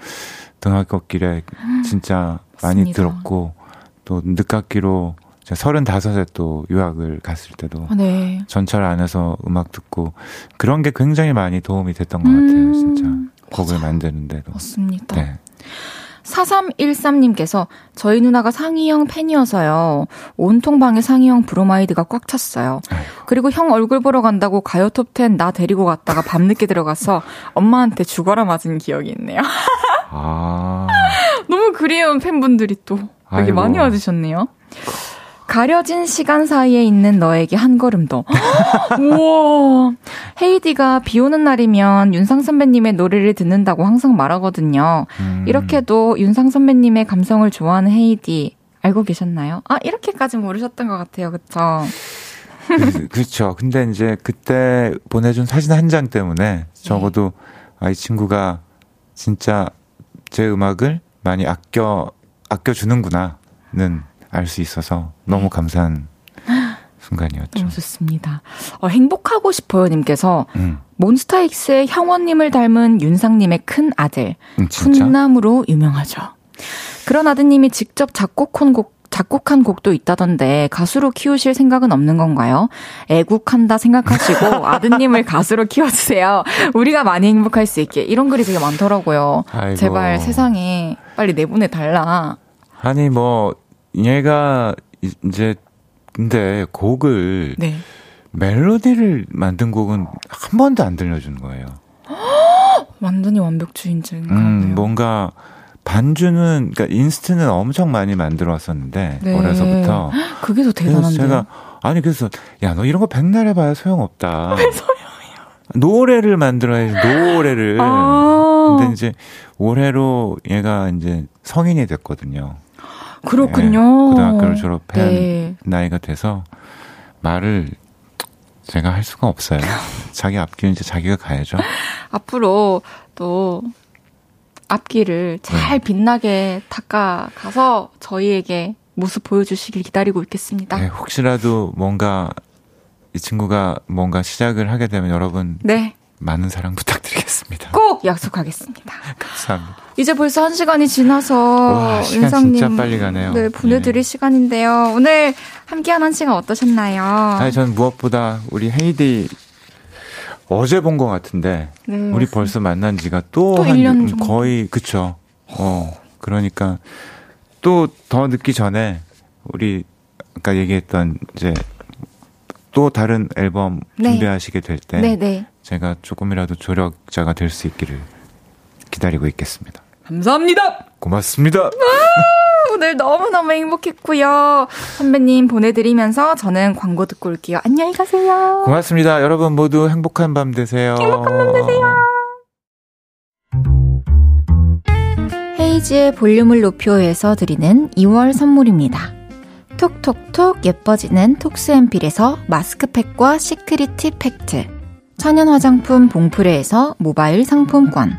등하굣길에 진짜 많이 맞습니다. 들었고 또 늦깎이로 제가 35에 또 유학을 갔을 때도 아, 네. 전철 안에서 음악 듣고 그런 게 굉장히 많이 도움이 됐던 것 같아요, 음, 진짜. 곡을 맞아. 만드는데도. 맞습니다. 네. 4313님께서 저희 누나가 상의형 팬이어서요. 온통 방에 상의형 브로마이드가 꽉 찼어요. 그리고 형 얼굴 보러 간다고 가요 톱10 나 데리고 갔다가 밤늦게 들어가서 엄마한테 죽어라 맞은 기억이 있네요. 아. 너무 그리운 팬분들이 또 여기 아이고. 많이 와주셨네요. 가려진 시간 사이에 있는 너에게 한 걸음 더. 우와. 헤이디가 비 오는 날이면 윤상 선배님의 노래를 듣는다고 항상 말하거든요. 음. 이렇게도 윤상 선배님의 감성을 좋아하는 헤이디 알고 계셨나요? 아, 이렇게까지 모르셨던 것 같아요. 그쵸? 그렇죠. 근데 이제 그때 보내준 사진 한 장 때문에 적어도 네. 아, 이 친구가 진짜 제 음악을 많이 아껴 아껴 주는구나는 알 수 있어서 너무 네. 감사한 순간이었죠. 너무 좋습니다. 어, 행복하고 싶어요님께서 음. 몬스타엑스의 형원님을 닮은 윤상님의 큰 아들 음, 훈남으로 유명하죠. 그런 아드님이 직접 작곡한 곡 작곡한 곡도 있다던데 가수로 키우실 생각은 없는 건가요? 애국한다 생각하시고 아드님을 가수로 키워주세요. 우리가 많이 행복할 수 있게 이런 글이 되게 많더라고요. 아이고. 제발 세상에 빨리 내보내 달라. 아니 뭐 얘가 이제 근데 곡을 네. 멜로디를 만든 곡은 한 번도 안 들려주는 거예요. 완전히 완벽주의인증. 음, 뭔가 반주는 그러니까 인스트는 엄청 많이 만들어 왔었는데 네. 어려서부터 그게 더 대단한데. 제가 아니 그래서 야 너 이런 거 백날 해봐야 소용없다. 왜 소용이야? 노래를 만들어야지 노래를. 아~ 근데 이제 올해로 얘가 이제 성인이 됐거든요. 그렇군요. 네, 고등학교를 졸업한 네. 나이가 돼서 말을 제가 할 수가 없어요. 자기 앞길은 이제 자기가 가야죠. 앞으로 또 앞길을 잘 네. 빛나게 닦아 가서 저희에게 모습 보여주시길 기다리고 있겠습니다. 네, 혹시라도 뭔가 이 친구가 뭔가 시작을 하게 되면 여러분 네. 많은 사랑 부탁드리겠습니다. 꼭 약속하겠습니다. 감사합니다. 이제 벌써 한 시간이 지나서 와, 시간 윤상님 진짜 빨리 가네요. 네, 보내드릴 네. 시간인데요. 오늘 함께한 한 시간 어떠셨나요? 아니, 전 무엇보다 우리 헤이디 어제 본 것 같은데 네, 우리 맞습니다. 벌써 만난 지가 또한 거의 그쵸. 어 그러니까 또 더 늦기 전에 우리 아까 얘기했던 이제 또 다른 앨범 네. 준비하시게 될때 네, 네. 제가 조금이라도 조력자가 될 수 있기를 기다리고 있겠습니다. 감사합니다. 고맙습니다. 아, 오늘 너무너무 행복했고요. 선배님 보내드리면서 저는 광고 듣고 올게요. 안녕히 가세요. 고맙습니다. 여러분 모두 행복한 밤 되세요. 행복한 밤 되세요. 헤이지의 볼륨을 높여서 드리는 2월 선물입니다. 톡톡톡 예뻐지는 톡스앤필에서 마스크팩과 시크릿 티 팩트 천연 화장품 봉프레에서 모바일 상품권,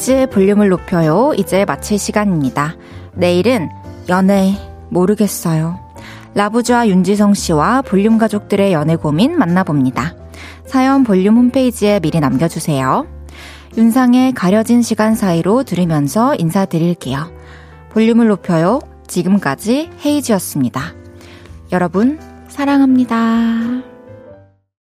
헤이즈의 볼륨을 높여요. 이제 마칠 시간입니다. 내일은 연애 모르겠어요. 라부좌 윤지성 씨와 볼륨 가족들의 연애 고민 만나봅니다. 사연 볼륨 홈페이지에 미리 남겨주세요. 윤상의 가려진 시간 사이로 들으면서 인사드릴게요. 볼륨을 높여요. 지금까지 헤이즈였습니다. 여러분, 사랑합니다.